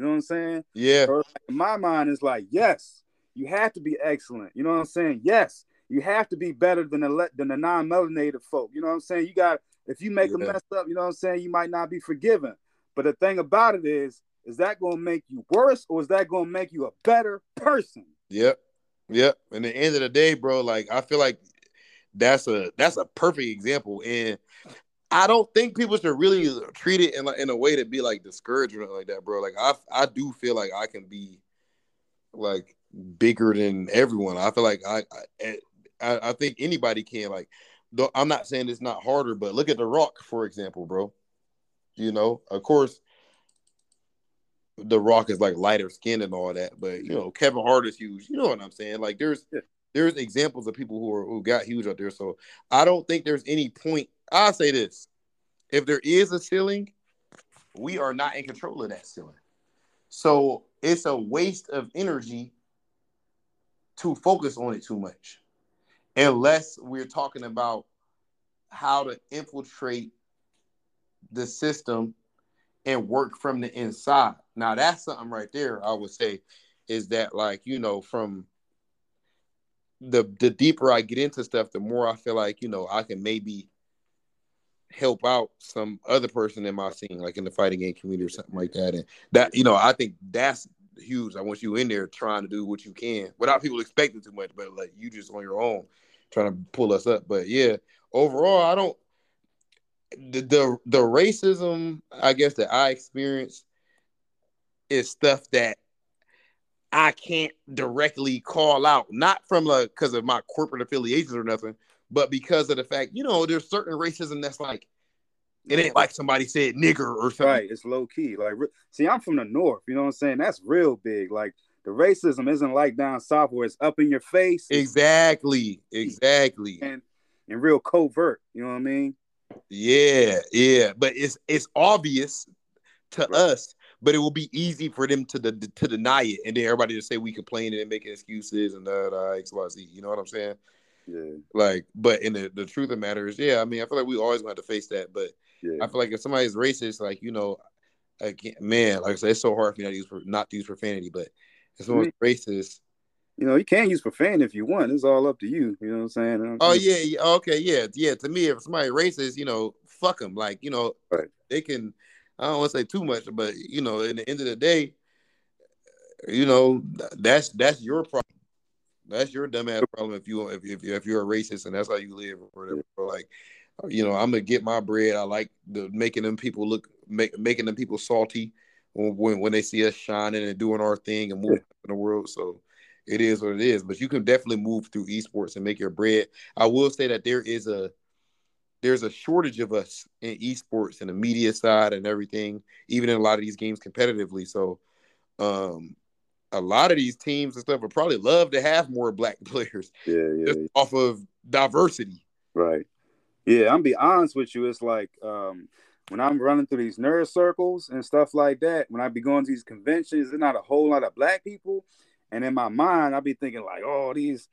You know what I'm saying? Yeah. So, in my mind, is like, yes, you have to be excellent. You know what I'm saying? Yes, you have to be better than the than the non-melanated folk. You know what I'm saying? You got if you make yeah. a mess up, you know what I'm saying, you might not be forgiven. But the thing about it is, is that going to make you worse or is that going to make you a better person? Yep. Yep. And the end of the day, bro, like I feel like that's a that's a perfect example. And I don't think people should really treat it in like in a way to be like discouraged or like that, bro. Like I I do feel like I can be like bigger than everyone. I feel like I, I eh, I, I think anybody can. Like, though I'm not saying it's not harder, but look at The Rock, for example, bro. You know, of course, The Rock is like lighter skin and all that, but you know, Kevin Hart is huge. You know what I'm saying? Like, there's there's examples of people who are who got huge out there. So I don't think there's any point. I'll say this: if there is a ceiling, we are not in control of that ceiling. So it's a waste of energy to focus on it too much unless we're talking about how to infiltrate the system and work from the inside. Now that's something right there. I would say is that like you know from the the deeper I get into stuff, the more I feel like you know I can maybe help out some other person in my scene, like in the fighting game community or something like that. And that you know I think that's huge. I want you in there trying to do what you can without people expecting too much, but like you just on your own trying to pull us up. But yeah, overall, I don't the the, the racism I guess that I experienced is stuff that I can't directly call out, not from like because of my corporate affiliations or nothing, but because of the fact, you know, there's certain racism that's like it ain't like somebody said nigger or something. Right, it's low key. Like, see, I'm from the north. You know what I'm saying? That's real big. Like, the racism isn't like down south where it's up in your face. Exactly, exactly, and and real covert. You know what I mean? Yeah, yeah. But it's it's obvious to right. us, but it will be easy for them to the, to deny it, and then everybody to say we complaining and making excuses and that uh, X Y Z. You know what I'm saying? Yeah. Like, but in the the truth of the matter is, yeah. I mean, I feel like we always going to face that, but yeah. I feel like if somebody's racist, like you know, again, man, like I said, it's so hard for me not to use not to use profanity, but if someone's I mean, racist, you know, you can use profanity if you want. It's all up to you. You know what I'm saying? Oh yeah, yeah, okay, yeah, yeah. To me, if somebody racist, you know, fuck them. Like you know, right. they can. I don't want to say too much, but you know, in the end of the day, you know, that's that's your problem. That's your dumbass problem if you if if, if you're a racist and that's how you live or whatever. Like, you know, I'm gonna get my bread. I like the making them people look make, making them people salty when when they see us shining and doing our thing and moving in the world. So it is what it is. But you can definitely move through esports and make your bread. I will say that there is a there's a shortage of us in esports and the media side and everything, even in a lot of these games competitively. So um a lot of these teams and stuff would probably love to have more black players. Yeah, yeah. Just off of diversity. Right. Yeah, I'm be honest with you. It's like um, when I'm running through these nerd circles and stuff like that, when I be going to these conventions, there's not a whole lot of black people. And in my mind, I be thinking like, oh, these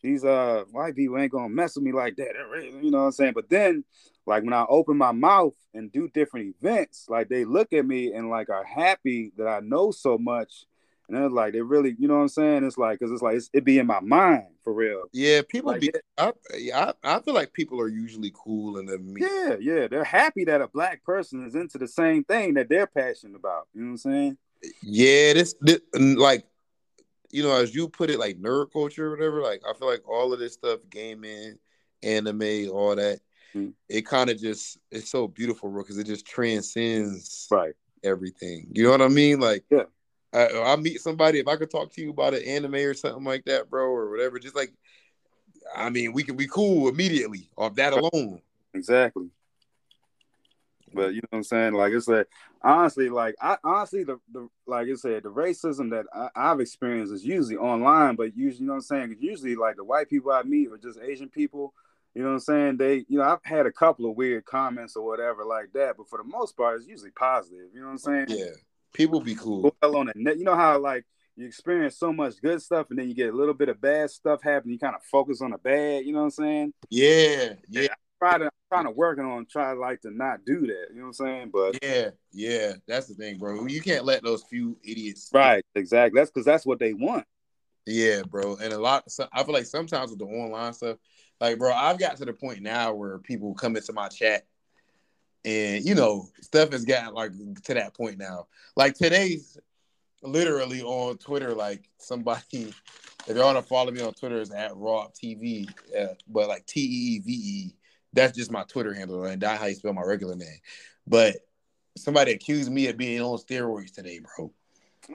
these uh white people ain't gonna mess with me like that. You know what I'm saying? But then like when I open my mouth and do different events, like they look at me and like are happy that I know so much and it's like they really, you know what I'm saying? It's like because it's like it's, it be in my mind for real. Yeah, people like, be. I, I I feel like people are usually cool and the yeah, yeah, they're happy that a black person is into the same thing that they're passionate about. You know what I'm saying? Yeah, this, this like you know, as you put it, like nerd culture or whatever. Like I feel like all of this stuff, gaming, anime, all that, mm-hmm. it kind of just it's so beautiful, bro, because it just transcends right everything. You know what I mean? Like yeah I, I meet somebody if I could talk to you about an anime or something like that, bro, or whatever. Just like, I mean, we can be cool immediately off that alone. Exactly. But you know what I'm saying? Like it's like honestly, like I honestly the, the like I said, the racism that I, have experienced is usually online, but usually you know what I'm saying. Usually like the white people I meet or just Asian people, you know what I'm saying? They, you know, I've had a couple of weird comments or whatever like that, but for the most part, it's usually positive. You know what I'm saying? Yeah. People be cool. Well on the net. You know how like you experience so much good stuff and then you get a little bit of bad stuff happen. You kind of focus on the bad. You know what I'm saying? Yeah, yeah. yeah try to trying to working on try like to not do that. You know what I'm saying? But yeah, yeah, that's the thing, bro. You can't let those few idiots. Right, exactly. That's because that's what they want. Yeah, bro. And a lot. I feel like sometimes with the online stuff, like, bro, I've got to the point now where people come into my chat and you know, stuff has gotten like to that point now. Like today's literally on Twitter, like somebody, if y'all want to follow me on Twitter, is at Rob TV, uh, but like T E E V E. That's just my Twitter handle, and that's how you spell my regular name. But somebody accused me of being on steroids today, bro.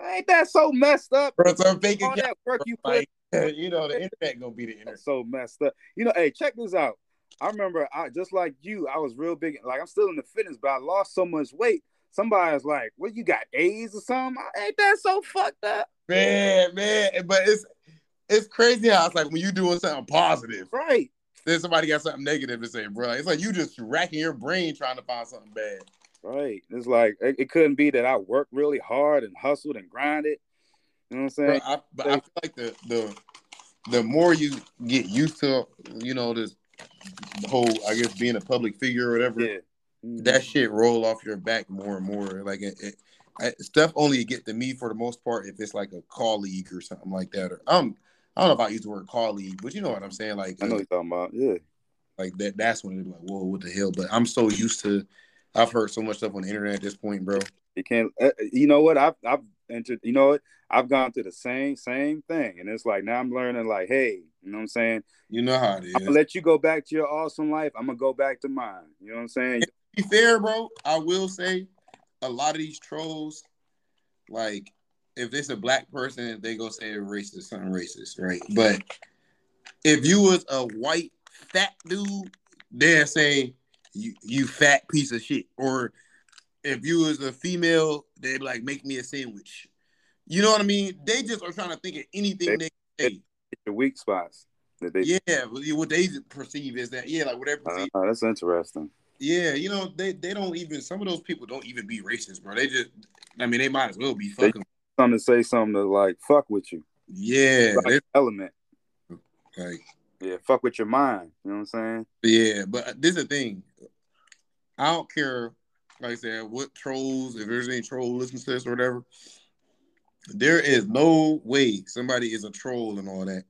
Ain't that so messed up? Bro, so I'm thinking all that work you put. Like, you know, the internet gonna be the internet. so messed up. You know, hey, check this out. I remember I just like you, I was real big. Like I'm still in the fitness, but I lost so much weight. Somebody was like, "What you got AIDS or something?" Ain't that so fucked up? Man, man, but it's it's crazy how it's like when you doing something positive, right? Then somebody got something negative to say, bro. It's like you just racking your brain trying to find something bad. Right. It's like it, it couldn't be that I worked really hard and hustled and grinded. You know what I'm saying? Bro, I, but I feel like the the the more you get used to, you know, this whole I guess being a public figure or whatever. Yeah. Mm-hmm. That shit roll off your back more and more. Like it, it I, stuff only get to me for the most part if it's like a colleague or something like that. Or um, I don't know if I use the word colleague, but you know what I'm saying. Like I know you're talking about. Yeah. Like that. That's when it's like, whoa, what the hell? But I'm so used to. I've heard so much stuff on the internet at this point, bro. You can't. Uh, you know what? I've I've entered. You know what? I've gone through the same same thing, and it's like now I'm learning. Like, hey, you know what I'm saying? You know how it is. I'm gonna let you go back to your awesome life. I'm gonna go back to mine. You know what I'm saying? To be fair, bro, I will say a lot of these trolls, like if it's a black person, they go say racist, something racist, right? But if you was a white fat dude, they'll say you you fat piece of shit. Or if you was a female, they'd like, make me a sandwich. You know what I mean? They just are trying to think of anything they, they say. The weak spots that they. Yeah, what they perceive is that yeah, like whatever. Uh, that's interesting. Yeah, you know they they don't even some of those people don't even be racist, bro. They just I mean they might as well be fucking. Something to say something to like fuck with you. Yeah, like element. Like yeah, fuck with your mind. You know what I'm saying? Yeah, but this is the thing. I don't care, like I said, what trolls, if there's any troll listens to this or whatever. There is no way somebody is a troll and all that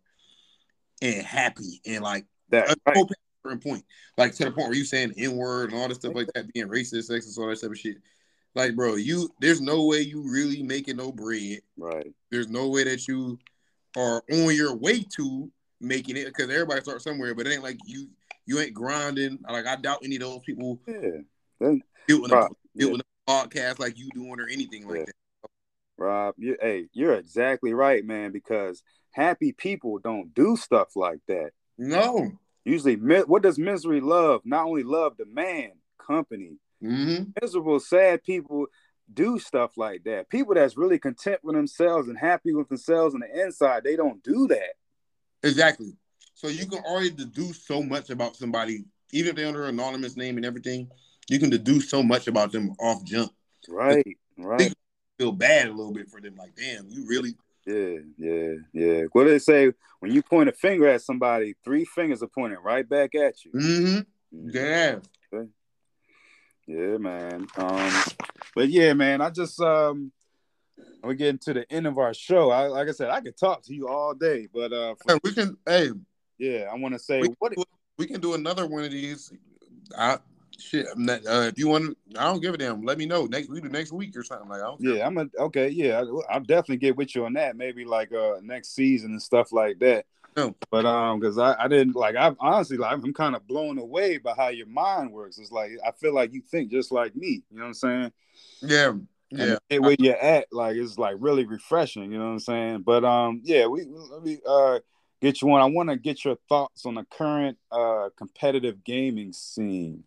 and happy and like that right. certain point. Like to the point where you saying N word and all this stuff like that, being racist, sexist, all that type of shit. Like, bro, you there's no way you really making no bread. Right. There's no way that you are on your way to making it because everybody starts somewhere, but it ain't like you you ain't grinding. Like I doubt any of those people yeah. building, a, building a podcast like you doing or anything like yeah. that. Rob, you hey, you're exactly right, man, because happy people don't do stuff like that. No. Usually what does misery love? Not only love the man, company. Mm-hmm. Miserable, sad people do stuff like that. People that's really content with themselves and happy with themselves on the inside, they don't do that. Exactly. So you can already deduce so much about somebody, even if they're under an anonymous name and everything. You can deduce so much about them off jump. Right. Right. Feel bad a little bit for them. Like, damn, you really. Yeah, yeah, yeah. What do they say when you point a finger at somebody? Three fingers are pointing right back at you. Mm-hmm. mm-hmm. Yeah. Okay. Yeah, man. Um, but yeah, man, I just um we're getting to the end of our show. I, like I said, I could talk to you all day, but uh, for, we can. Hey, yeah, I want to say we, what we can do another one of these. I shit. Uh, if you want, I don't give a damn. Let me know next. We do next week or something like. that. yeah, I'm a, okay. Yeah, I, will definitely get with you on that. Maybe like uh next season and stuff like that. No. But um, because I, I didn't like I honestly like I'm kind of blown away by how your mind works. It's like I feel like you think just like me. You know what I'm saying? Yeah. Yeah. And where you're at, like it's like really refreshing, you know what I'm saying? But um, yeah, we let me uh get you one. I want to get your thoughts on the current uh competitive gaming scene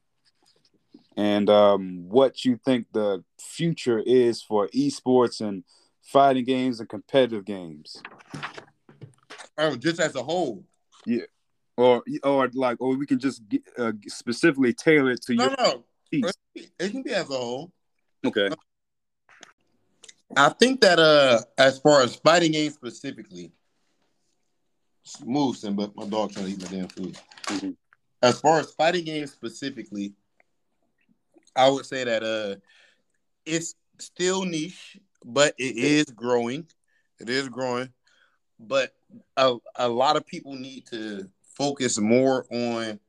and um what you think the future is for esports and fighting games and competitive games. Oh, just as a whole. Yeah. Or or like or we can just get, uh, specifically tailor it to no, your no. Piece. It can be as a whole. Okay. I think that uh, as far as fighting games specifically, move Simba. My dog trying to eat my damn food. Mm-hmm. As far as fighting games specifically, I would say that uh, it's still niche, but it is growing. It is growing, but a, a lot of people need to focus more on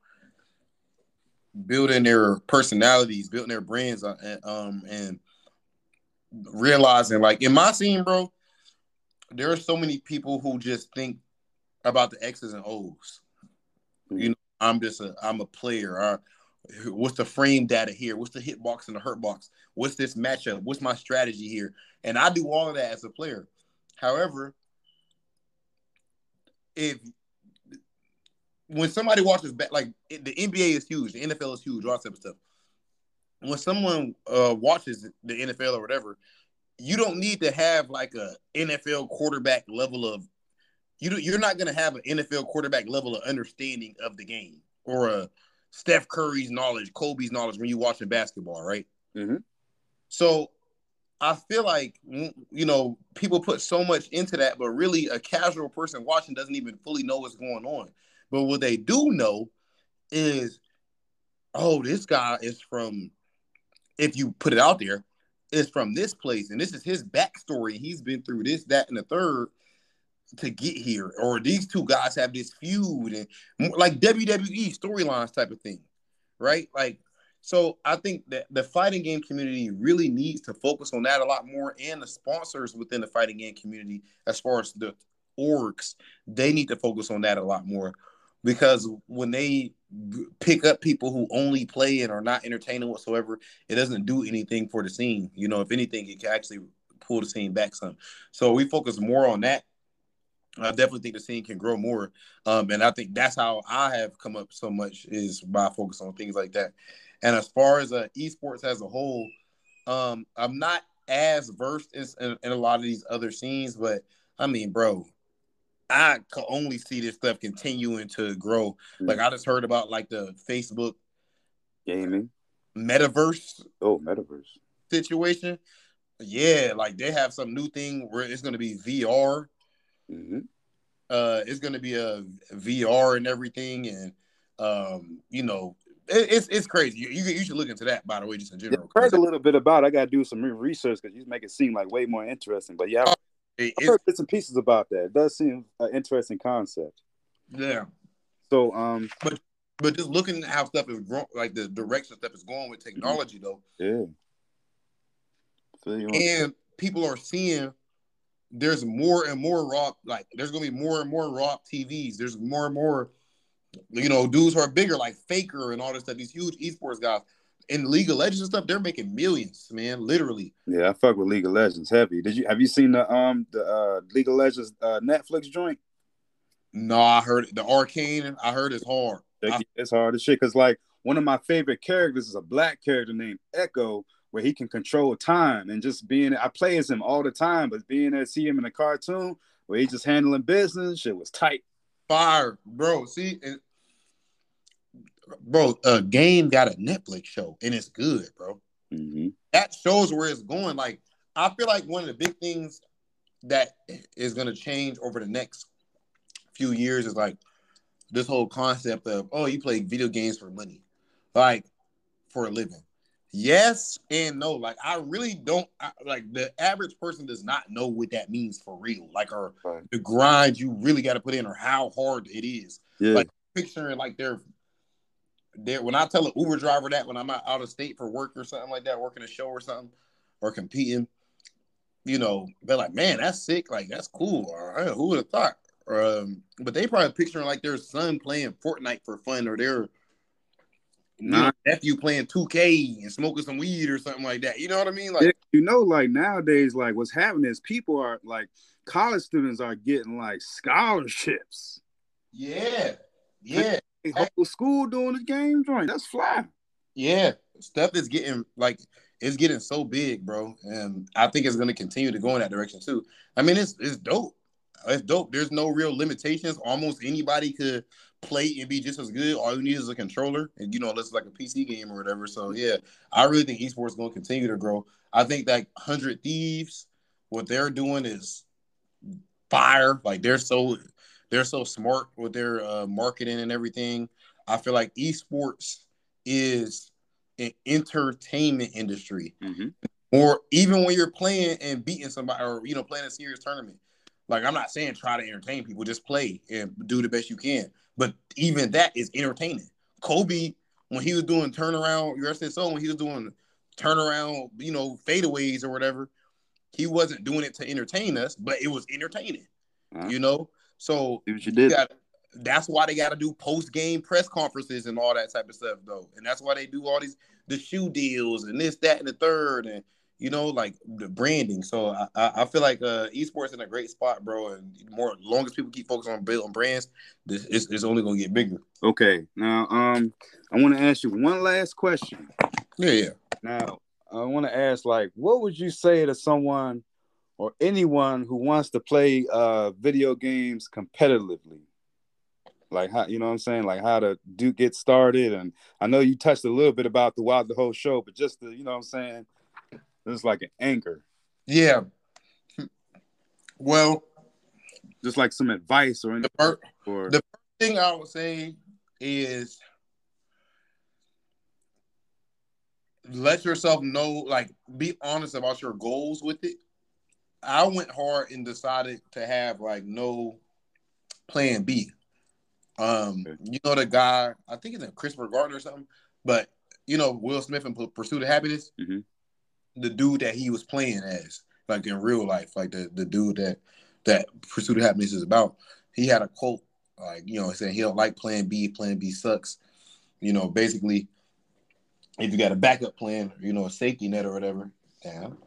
building their personalities, building their brands, uh, um, and realizing like in my scene, bro, there are so many people who just think about the X's and O's. Mm-hmm. You know, I'm just a I'm a player. Or, what's the frame data here? What's the hit box and the hurt box? What's this matchup? What's my strategy here? And I do all of that as a player. However, if when somebody watches back, like the NBA is huge, the NFL is huge, all that type of stuff when someone uh, watches the NFL or whatever, you don't need to have like a NFL quarterback level of you. You're not going to have an NFL quarterback level of understanding of the game or a Steph Curry's knowledge, Kobe's knowledge when you're watching basketball, right? Mm-hmm. So I feel like you know people put so much into that, but really a casual person watching doesn't even fully know what's going on. But what they do know is, oh, this guy is from if you put it out there, is from this place, and this is his backstory. He's been through this, that, and the third to get here, or these two guys have this feud and like WWE storylines type of thing, right? Like, so I think that the fighting game community really needs to focus on that a lot more, and the sponsors within the fighting game community, as far as the orgs, they need to focus on that a lot more because when they pick up people who only play and are not entertaining whatsoever, it doesn't do anything for the scene. You know, if anything, it can actually pull the scene back some. So we focus more on that. I definitely think the scene can grow more. Um, and I think that's how I have come up so much is by focus on things like that. And as far as uh, esports as a whole, um, I'm not as versed in, in, in, a lot of these other scenes, but I mean, bro, I can only see this stuff continuing to grow. Mm-hmm. Like I just heard about like the Facebook gaming metaverse. Oh, metaverse situation. Yeah, like they have some new thing where it's going to be VR. Mm-hmm. Uh, it's going to be a VR and everything, and um, you know, it, it's it's crazy. You, you, should look into that, by the way, just in general. Yeah, heard a little bit about. It. I got to do some research because you make it seem like way more interesting. But yeah, I've heard bits and pieces about that. It does seem an interesting concept. Yeah. So, um, but but just looking at how stuff is growing, like the direction stuff is going with technology, though. Yeah. and people are seeing there's more and more raw, like there's gonna be more and more Rob TVs. There's more and more, you know, dudes who are bigger, like Faker and all this stuff. These huge esports guys in League of Legends and stuff, they're making millions, man, literally. Yeah, I fuck with League of Legends heavy. Did you have you seen the um the uh League of Legends uh Netflix joint? No, I heard it. the Arcane. I heard it's hard. It's hard as shit because like one of my favorite characters is a black character named Ekko, where he can control time and just being. I play as him all the time, but being there, see him in a cartoon where he's just handling business, shit was tight. Fire, bro. See, and, bro, a game got a Netflix show and it's good, bro. Mm-hmm. That shows where it's going. Like, I feel like one of the big things that is going to change over the next few years is like this whole concept of oh you play video games for money like for a living yes and no. Like i really don't I, like the average person does not know what that means for real. Like or right. the grind you really got to put in or how hard it is. Yeah. like picturing like they're there when i tell an uber driver that when i'm out, out of state for work or something like that working a show or something or competing you know they're like man that's sick. Like that's cool. Or who would have thought? Um, but they probably picturing like their son playing Fortnite for fun or their nah. nephew playing 2K and smoking some weed or something like that. You know what I mean? Like you know, like nowadays, like what's happening is people are like college students are getting like scholarships. Yeah. Yeah. whole school doing the game joint. That's fly. Yeah. Stuff is getting like it's getting so big, bro. And I think it's gonna continue to go in that direction too. I mean, it's it's dope. It's dope. There's no real limitations. Almost anybody could play and be just as good. All you need is a controller, and you know, unless it's like a PC game or whatever. So yeah, I really think esports is going to continue to grow. I think that Hundred Thieves, what they're doing is fire. Like they're so they're so smart with their uh, marketing and everything. I feel like esports is an entertainment industry. Mm-hmm. Or even when you're playing and beating somebody, or you know, playing a serious tournament, like I'm not saying try to entertain people, just play and do the best you can. But even that is entertaining. Kobe, when he was doing turnaround, you understand? So when he was doing turnaround, you know, fadeaways or whatever, he wasn't doing it to entertain us, but it was entertaining. Uh-huh. You know, so you did. Gotta, that's why they got to do post game press conferences and all that type of stuff, though, and that's why they do all these the shoe deals and this, that, and the third, and you know, like the branding. So I, I feel like uh, esports in a great spot, bro. And more long as people keep focusing on building brands, this is it's only gonna get bigger. Okay. Now, um, I want to ask you one last question. Yeah, yeah. Now, I want to ask, like, what would you say to someone or anyone who wants to play uh video games competitively? Like how you know what I'm saying, like how to do get started, and I know you touched a little bit about throughout the whole show, but just to you know what I'm saying, it's like an anchor. Yeah. Well, just like some advice or anything. The first, or... the first thing I would say is let yourself know, like, be honest about your goals with it. I went hard and decided to have like no plan B. Um, okay. you know the guy, I think it's a Christopher Gardner or something, but you know Will Smith in Pursuit of Happiness. Mm-hmm the dude that he was playing as, like in real life, like the the dude that that Pursuit of Happiness is about. He had a quote, like you know, saying he don't like Plan B. Plan B sucks. You know, basically, if you got a backup plan, you know, a safety net or whatever, damn,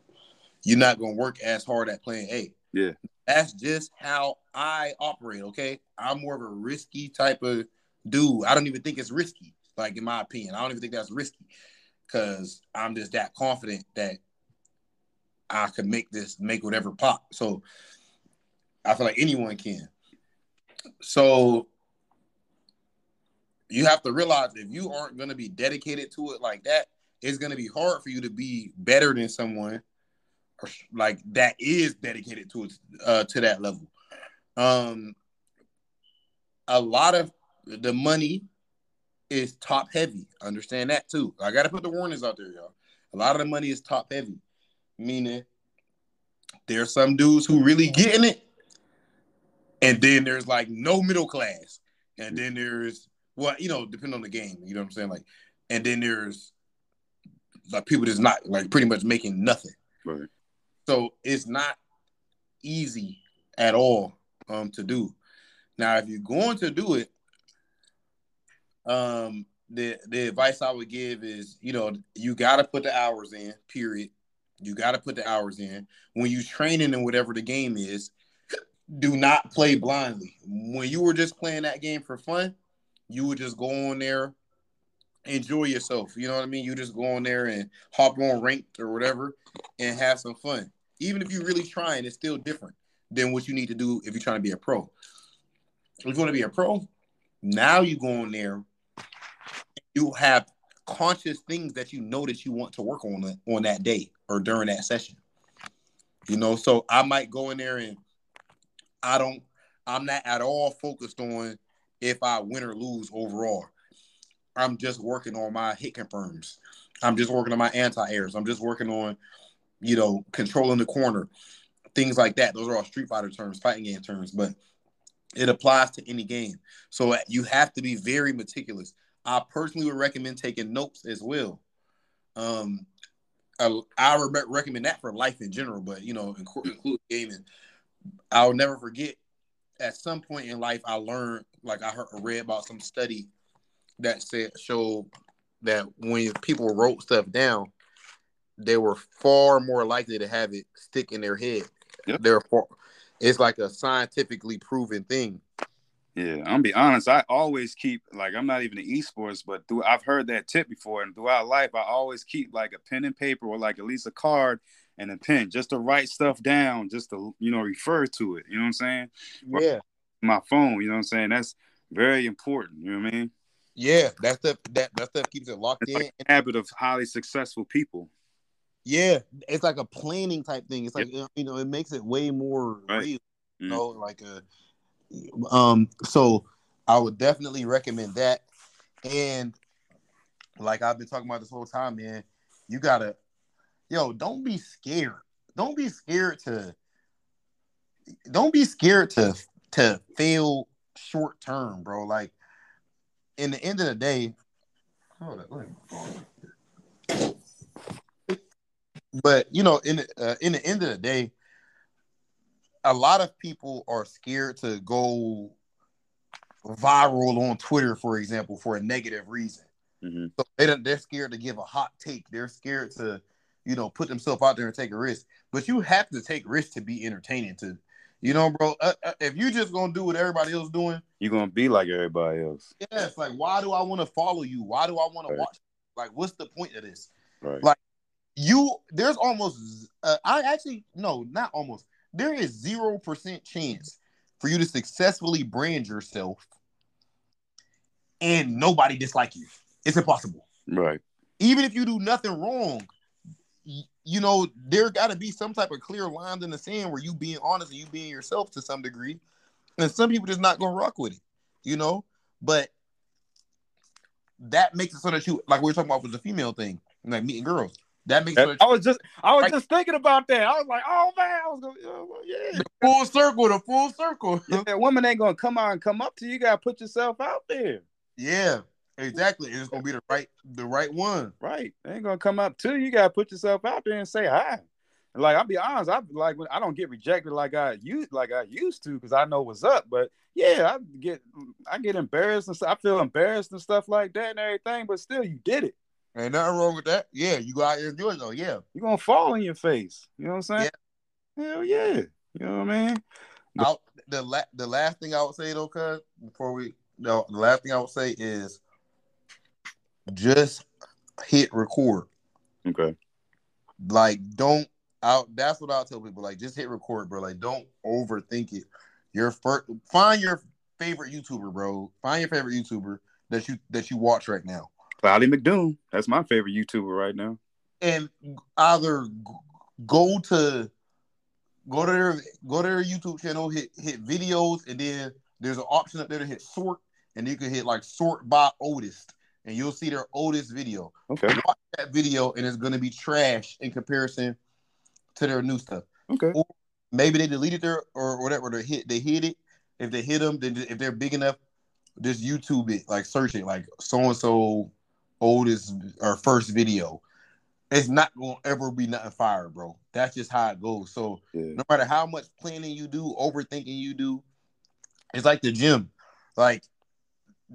you're not gonna work as hard at Plan A. Yeah. That's just how I operate. Okay, I'm more of a risky type of dude. I don't even think it's risky. Like in my opinion, I don't even think that's risky because I'm just that confident that I could make this make whatever pop. So I feel like anyone can. So you have to realize if you aren't going to be dedicated to it like that, it's going to be hard for you to be better than someone or like that is dedicated to it uh, to that level. Um, a lot of the money is top heavy. Understand that too. I got to put the warnings out there, y'all. A lot of the money is top heavy, meaning there's some dudes who really getting it, and then there's like no middle class, and then there's well, you know, depending on the game, you know what I'm saying, like, and then there's like people that's not like pretty much making nothing. Right. So it's not easy at all um, to do. Now, if you're going to do it, um, the the advice I would give is, you know, you got to put the hours in. Period. You got to put the hours in when you training in whatever the game is. Do not play blindly. When you were just playing that game for fun, you would just go on there, enjoy yourself. You know what I mean? You just go on there and hop on ranked or whatever and have some fun. Even if you're really trying, it's still different than what you need to do if you're trying to be a pro. If you want to be a pro, now you go on there, you have conscious things that you know that you want to work on on that day or during that session. You know, so I might go in there and I don't I'm not at all focused on if I win or lose overall. I'm just working on my hit confirms. I'm just working on my anti-airs. I'm just working on, you know, controlling the corner, things like that. Those are all Street Fighter terms, fighting game terms, but it applies to any game. So you have to be very meticulous. I personally would recommend taking notes as well. Um, I, I re- recommend that for life in general, but you know, include gaming. I'll never forget. At some point in life, I learned, like I heard, read about some study that said showed that when people wrote stuff down, they were far more likely to have it stick in their head. Yep. Therefore, it's like a scientifically proven thing. Yeah, I'm gonna be honest. I always keep like I'm not even in esports, but through I've heard that tip before, and throughout life, I always keep like a pen and paper or like at least a card and a pen just to write stuff down, just to you know refer to it. You know what I'm saying? Yeah. My phone. You know what I'm saying? That's very important. You know what I mean? Yeah, that stuff that that stuff keeps it locked It's in. like a habit of highly successful people. yeah, it's like a planning type thing. It's like you know, it makes it way more Right. real. You Mm. know, like a um. So I would definitely recommend that. And like I've been talking about this whole time, man, you gotta, yo, don't be scared. Don't be scared to. Don't be scared to to fail short term, bro. Like in the end of the day, but you know, in uh, in the end of the day, a lot of people are scared to go viral on Twitter, for example, for a negative reason. Mhm. So they don't, they're scared to give a hot take. They're scared to, you know, put themselves out there and take a risk. But you have to take risks to be entertaining. To, you know, bro. Uh, uh, if you just gonna do what everybody else doing, You're gonna be like everybody else, yeah, it's like, why do I want to follow you? Why do I want to watch? Like, what's the point of this? right? Like- you there's almost uh, i actually no not almost there is zero percent chance for you to successfully brand yourself and nobody dislike you. It's impossible. Right. even if you do nothing wrong you know there got to be some type of clear lines in the sand where you being honest and you being yourself to some degree. And some people just not gonna rock with it you know? But that makes it so that you like we were talking about with the female thing like meeting girls that makes that I was just, I was just thinking about that. I was like, oh man, I was going, oh, yeah. full circle, the full circle. Yeah, that woman ain't gonna come out and come up to you. You gotta put yourself out there, Yeah, exactly. It's gonna be the right, the right one. right? They ain't gonna come up to you. You gotta put yourself out there and say hi. And, Like I'll be honest, I like when I don't get rejected like I used like I used to because I know what's up. But yeah, I get I get embarrassed and stuff. I feel embarrassed and stuff like that and everything. But still, you did it. Ain't nothing wrong with that. Yeah, you go got to enjoy it though. Yeah, You're gonna fall in your face. You know what I'm saying? Hell yeah. You know what I mean? Out the la- the last thing I would say though, cuz before we no, the last thing I would say is just hit record. Okay. Like, don't out. That's what I'll tell people. Like, just hit record, bro. Like, don't overthink it. Your first, find your favorite YouTuber, bro. Find your favorite YouTuber that you that you watch right now, Cloudy McDoom. That's my favorite YouTuber right now. and either go to go to their go to their YouTube channel, hit hit videos, and then there's an option up there to hit sort, and you can hit like sort by oldest, and you'll see their oldest video. Okay. Watch that video, and it's gonna be trash in comparison to their new stuff. Okay. maybe they deleted their or whatever they hit they hit it if they hit them then if they're big enough just youtube it like search it like so and so oldest or first video. It's not gonna ever be nothing fire bro. That's just how it goes. So Yeah. no matter how much planning you do overthinking you do it's like the gym. Like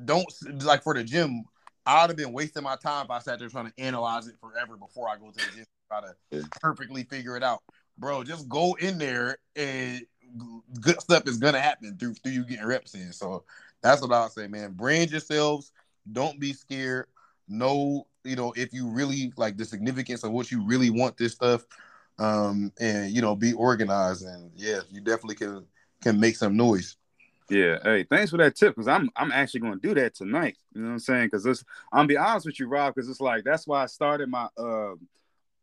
don't like for the gym i'd have been wasting my time if i sat there trying to analyze it forever before i go to the gym try to Yeah. perfectly figure it out. Bro just go in there and good stuff is gonna happen through through you getting reps in. So that's what i'll say man. Brand yourselves. Don't be scared know you know if you really like the significance of what you really want this stuff um and you know be organized and yeah you definitely can can make some noise Yeah. Hey, thanks for that tip because I'm I'm actually going to do that tonight. You know what I'm saying? Because this, I'm be honest with you, Rob, because it's like that's why I started my uh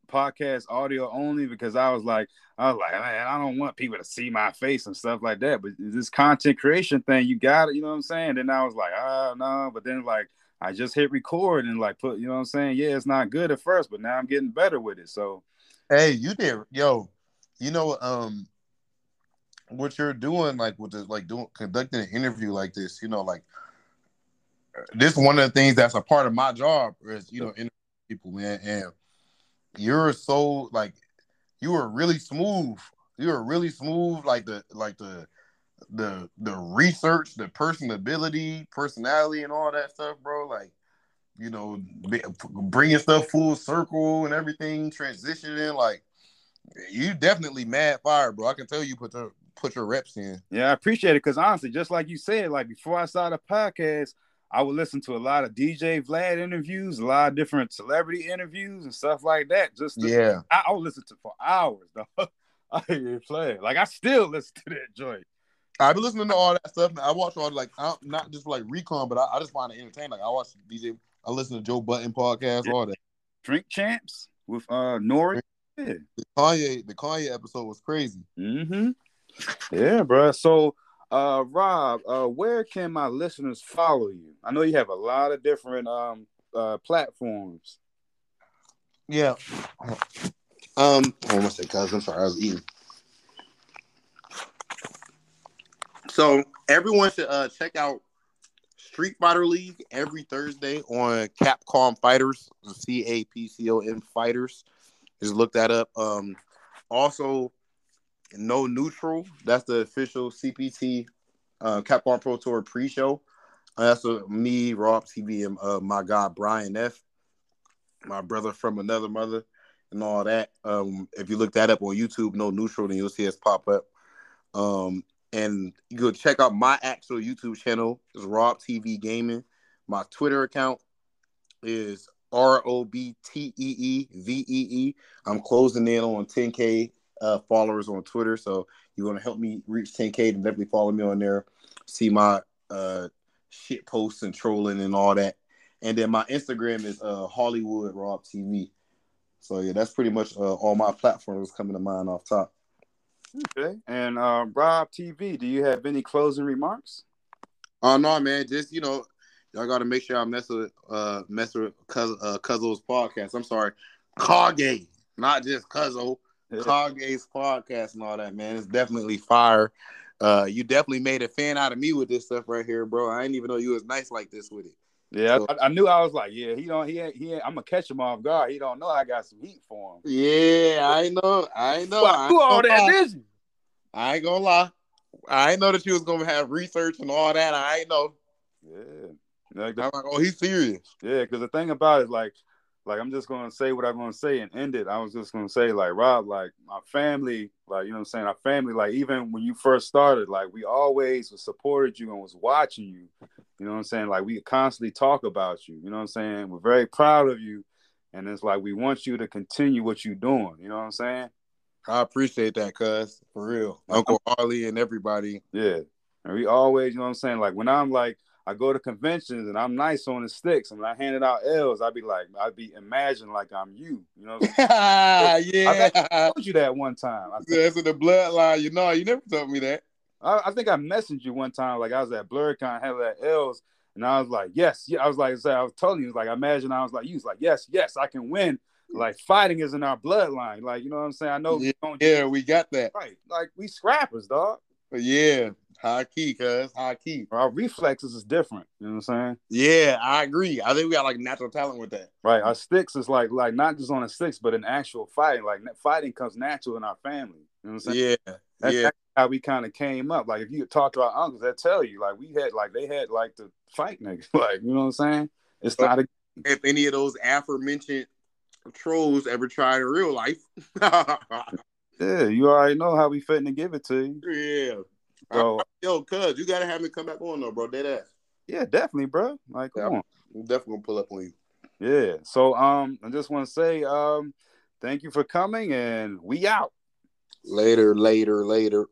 podcast audio only because I was like I was like man I don't want people to see my face and stuff like that. But this content creation thing, you got it. You know what I'm saying? Then I was like ah no, but then like I just hit record and like put you know what I'm saying? Yeah, it's not good at first, but now I'm getting better with it. So hey you did yo you know um what you're doing like with the like doing conducting an interview like this you know like this one of the things that's a part of my job is you know interviewing people man and you're so like you were really smooth you were really smooth like the like the the the research the personability personality and all that stuff bro like you know bringing stuff full circle and everything transitioning like you definitely mad fire bro i can tell you put your put your reps in Yeah, I appreciate it because honestly, just like you said, like before I started a podcast, I would listen to a lot of DJ Vlad interviews, a lot of different celebrity interviews and stuff like that. Just to, yeah I, I would listen to for hours, though. I ain't even play. Like I still listen to that joint. I've been listening to all that stuff. I watch all like I'm not just like recon, but I, I just find it entertaining. Like I watch DJ, I listen to Joe Budden podcast, all that. Drink Champs with uh Nori. Yeah. The Kanye, the Kanye episode was crazy. Mm-hmm. Yeah, bro. So uh Rob, uh where can my listeners follow you? I know you have a lot of different um uh platforms. Yeah. Um, hold on a second, cuz I'm sorry, I was eating. So everyone should uh check out Street Fighter League every Thursday on Capcom Fighters, C A P C O M Fighters. Just look that up. Um, also, No Neutral. That's the official CPT uh, Capcom Pro Tour pre-show. Uh, that's uh, me, Rob TV, and uh, my guy Brian F my brother from another mother and all that. Um, if you look that up on YouTube, no neutral, then you'll see us pop up. Um, and you go check out my actual YouTube channel is Rob TV Gaming. My Twitter account is R O B T E E V E E. I'm closing in on 10k uh, followers on Twitter, so you want to help me reach 10k, then definitely follow me on there. See my uh, shit posts and trolling and all that. And then my Instagram is uh, Hollywood Rob TV. So yeah, that's pretty much uh, all my platforms coming to mind off top. Okay. And uh Rob TV, do you have any closing remarks? Oh no, man, just you know, y'all got to make sure I mess with uh mess with Cuz uh, Cuzzo's podcast. I'm sorry, Kage, not just Cuzzo. Kage's podcast and all that, man. It's definitely fire. Uh, you definitely made a fan out of me with this stuff right here, bro. I didn't even know you was nice like this with it. Yeah, So- I, I knew I was like, yeah, he don't, he ain't, he ain't, I'm gonna catch him off guard. He don't know I got some heat for him. Yeah, I know. I know. I Who ain't all that lie. did you? I ain't gonna lie. I ain't know that you was gonna have research and all that. I ain't know. Yeah. Like I'm like, oh, he's serious. yeah, because the thing about it, like like I'm just gonna say what I'm gonna say and end it. I was just gonna say like Rob, like my family, like you know what I'm saying, our family, like even when you first started, like we always supported you and was watching you. You know what I'm saying? Like we constantly talk about you. You know what I'm saying? We're very proud of you. And it's like we want you to continue what you're doing. You know what I'm saying? I appreciate that, cuz for real. Uncle Harley and everybody. Yeah. And we always, you know what I'm saying? Like when I'm like I go to conventions and I'm nice on the sticks and I handed out L's, I'd be like, I'd be imagine like I'm you. You know yeah. I told you that one time. I think, That's in the bloodline. You know, you never told me that. I, I think I messaged you one time, like I was at BlerDCon, had that L's, and I was like, yes, yeah. I was like, I was telling you, like, I imagine I was like, you was like, yes, yes, I can win. Like fighting is in our bloodline. Like, you know what I'm saying? I know Yeah, we don't Yeah, we got that. right. Like we scrappers, dog. Yeah, high key, cuz high key. Our reflexes is different. You know what I'm saying? Yeah, I agree. I think we got like natural talent with that. Right. Our sticks is like like not just on a sticks, but in actual fighting. Like fighting comes natural in our family. You know what I'm saying? Yeah, That's, yeah. that's how we kind of came up. Like if you talk to our uncles, they tell you like we had like they had like to fight niggas. Like you know what I'm saying? It's not a If any of those aforementioned trolls ever tried in real life, yeah. You already know how we fitting to give it to you. yeah. So Yo, cuz you gotta have me come back on though, bro. Dead ass. yeah, definitely, bro. Like come Yeah. on. I'm definitely gonna pull up on you. Yeah. So um, I just want to say um, thank you for coming, and we out. Later, later, later.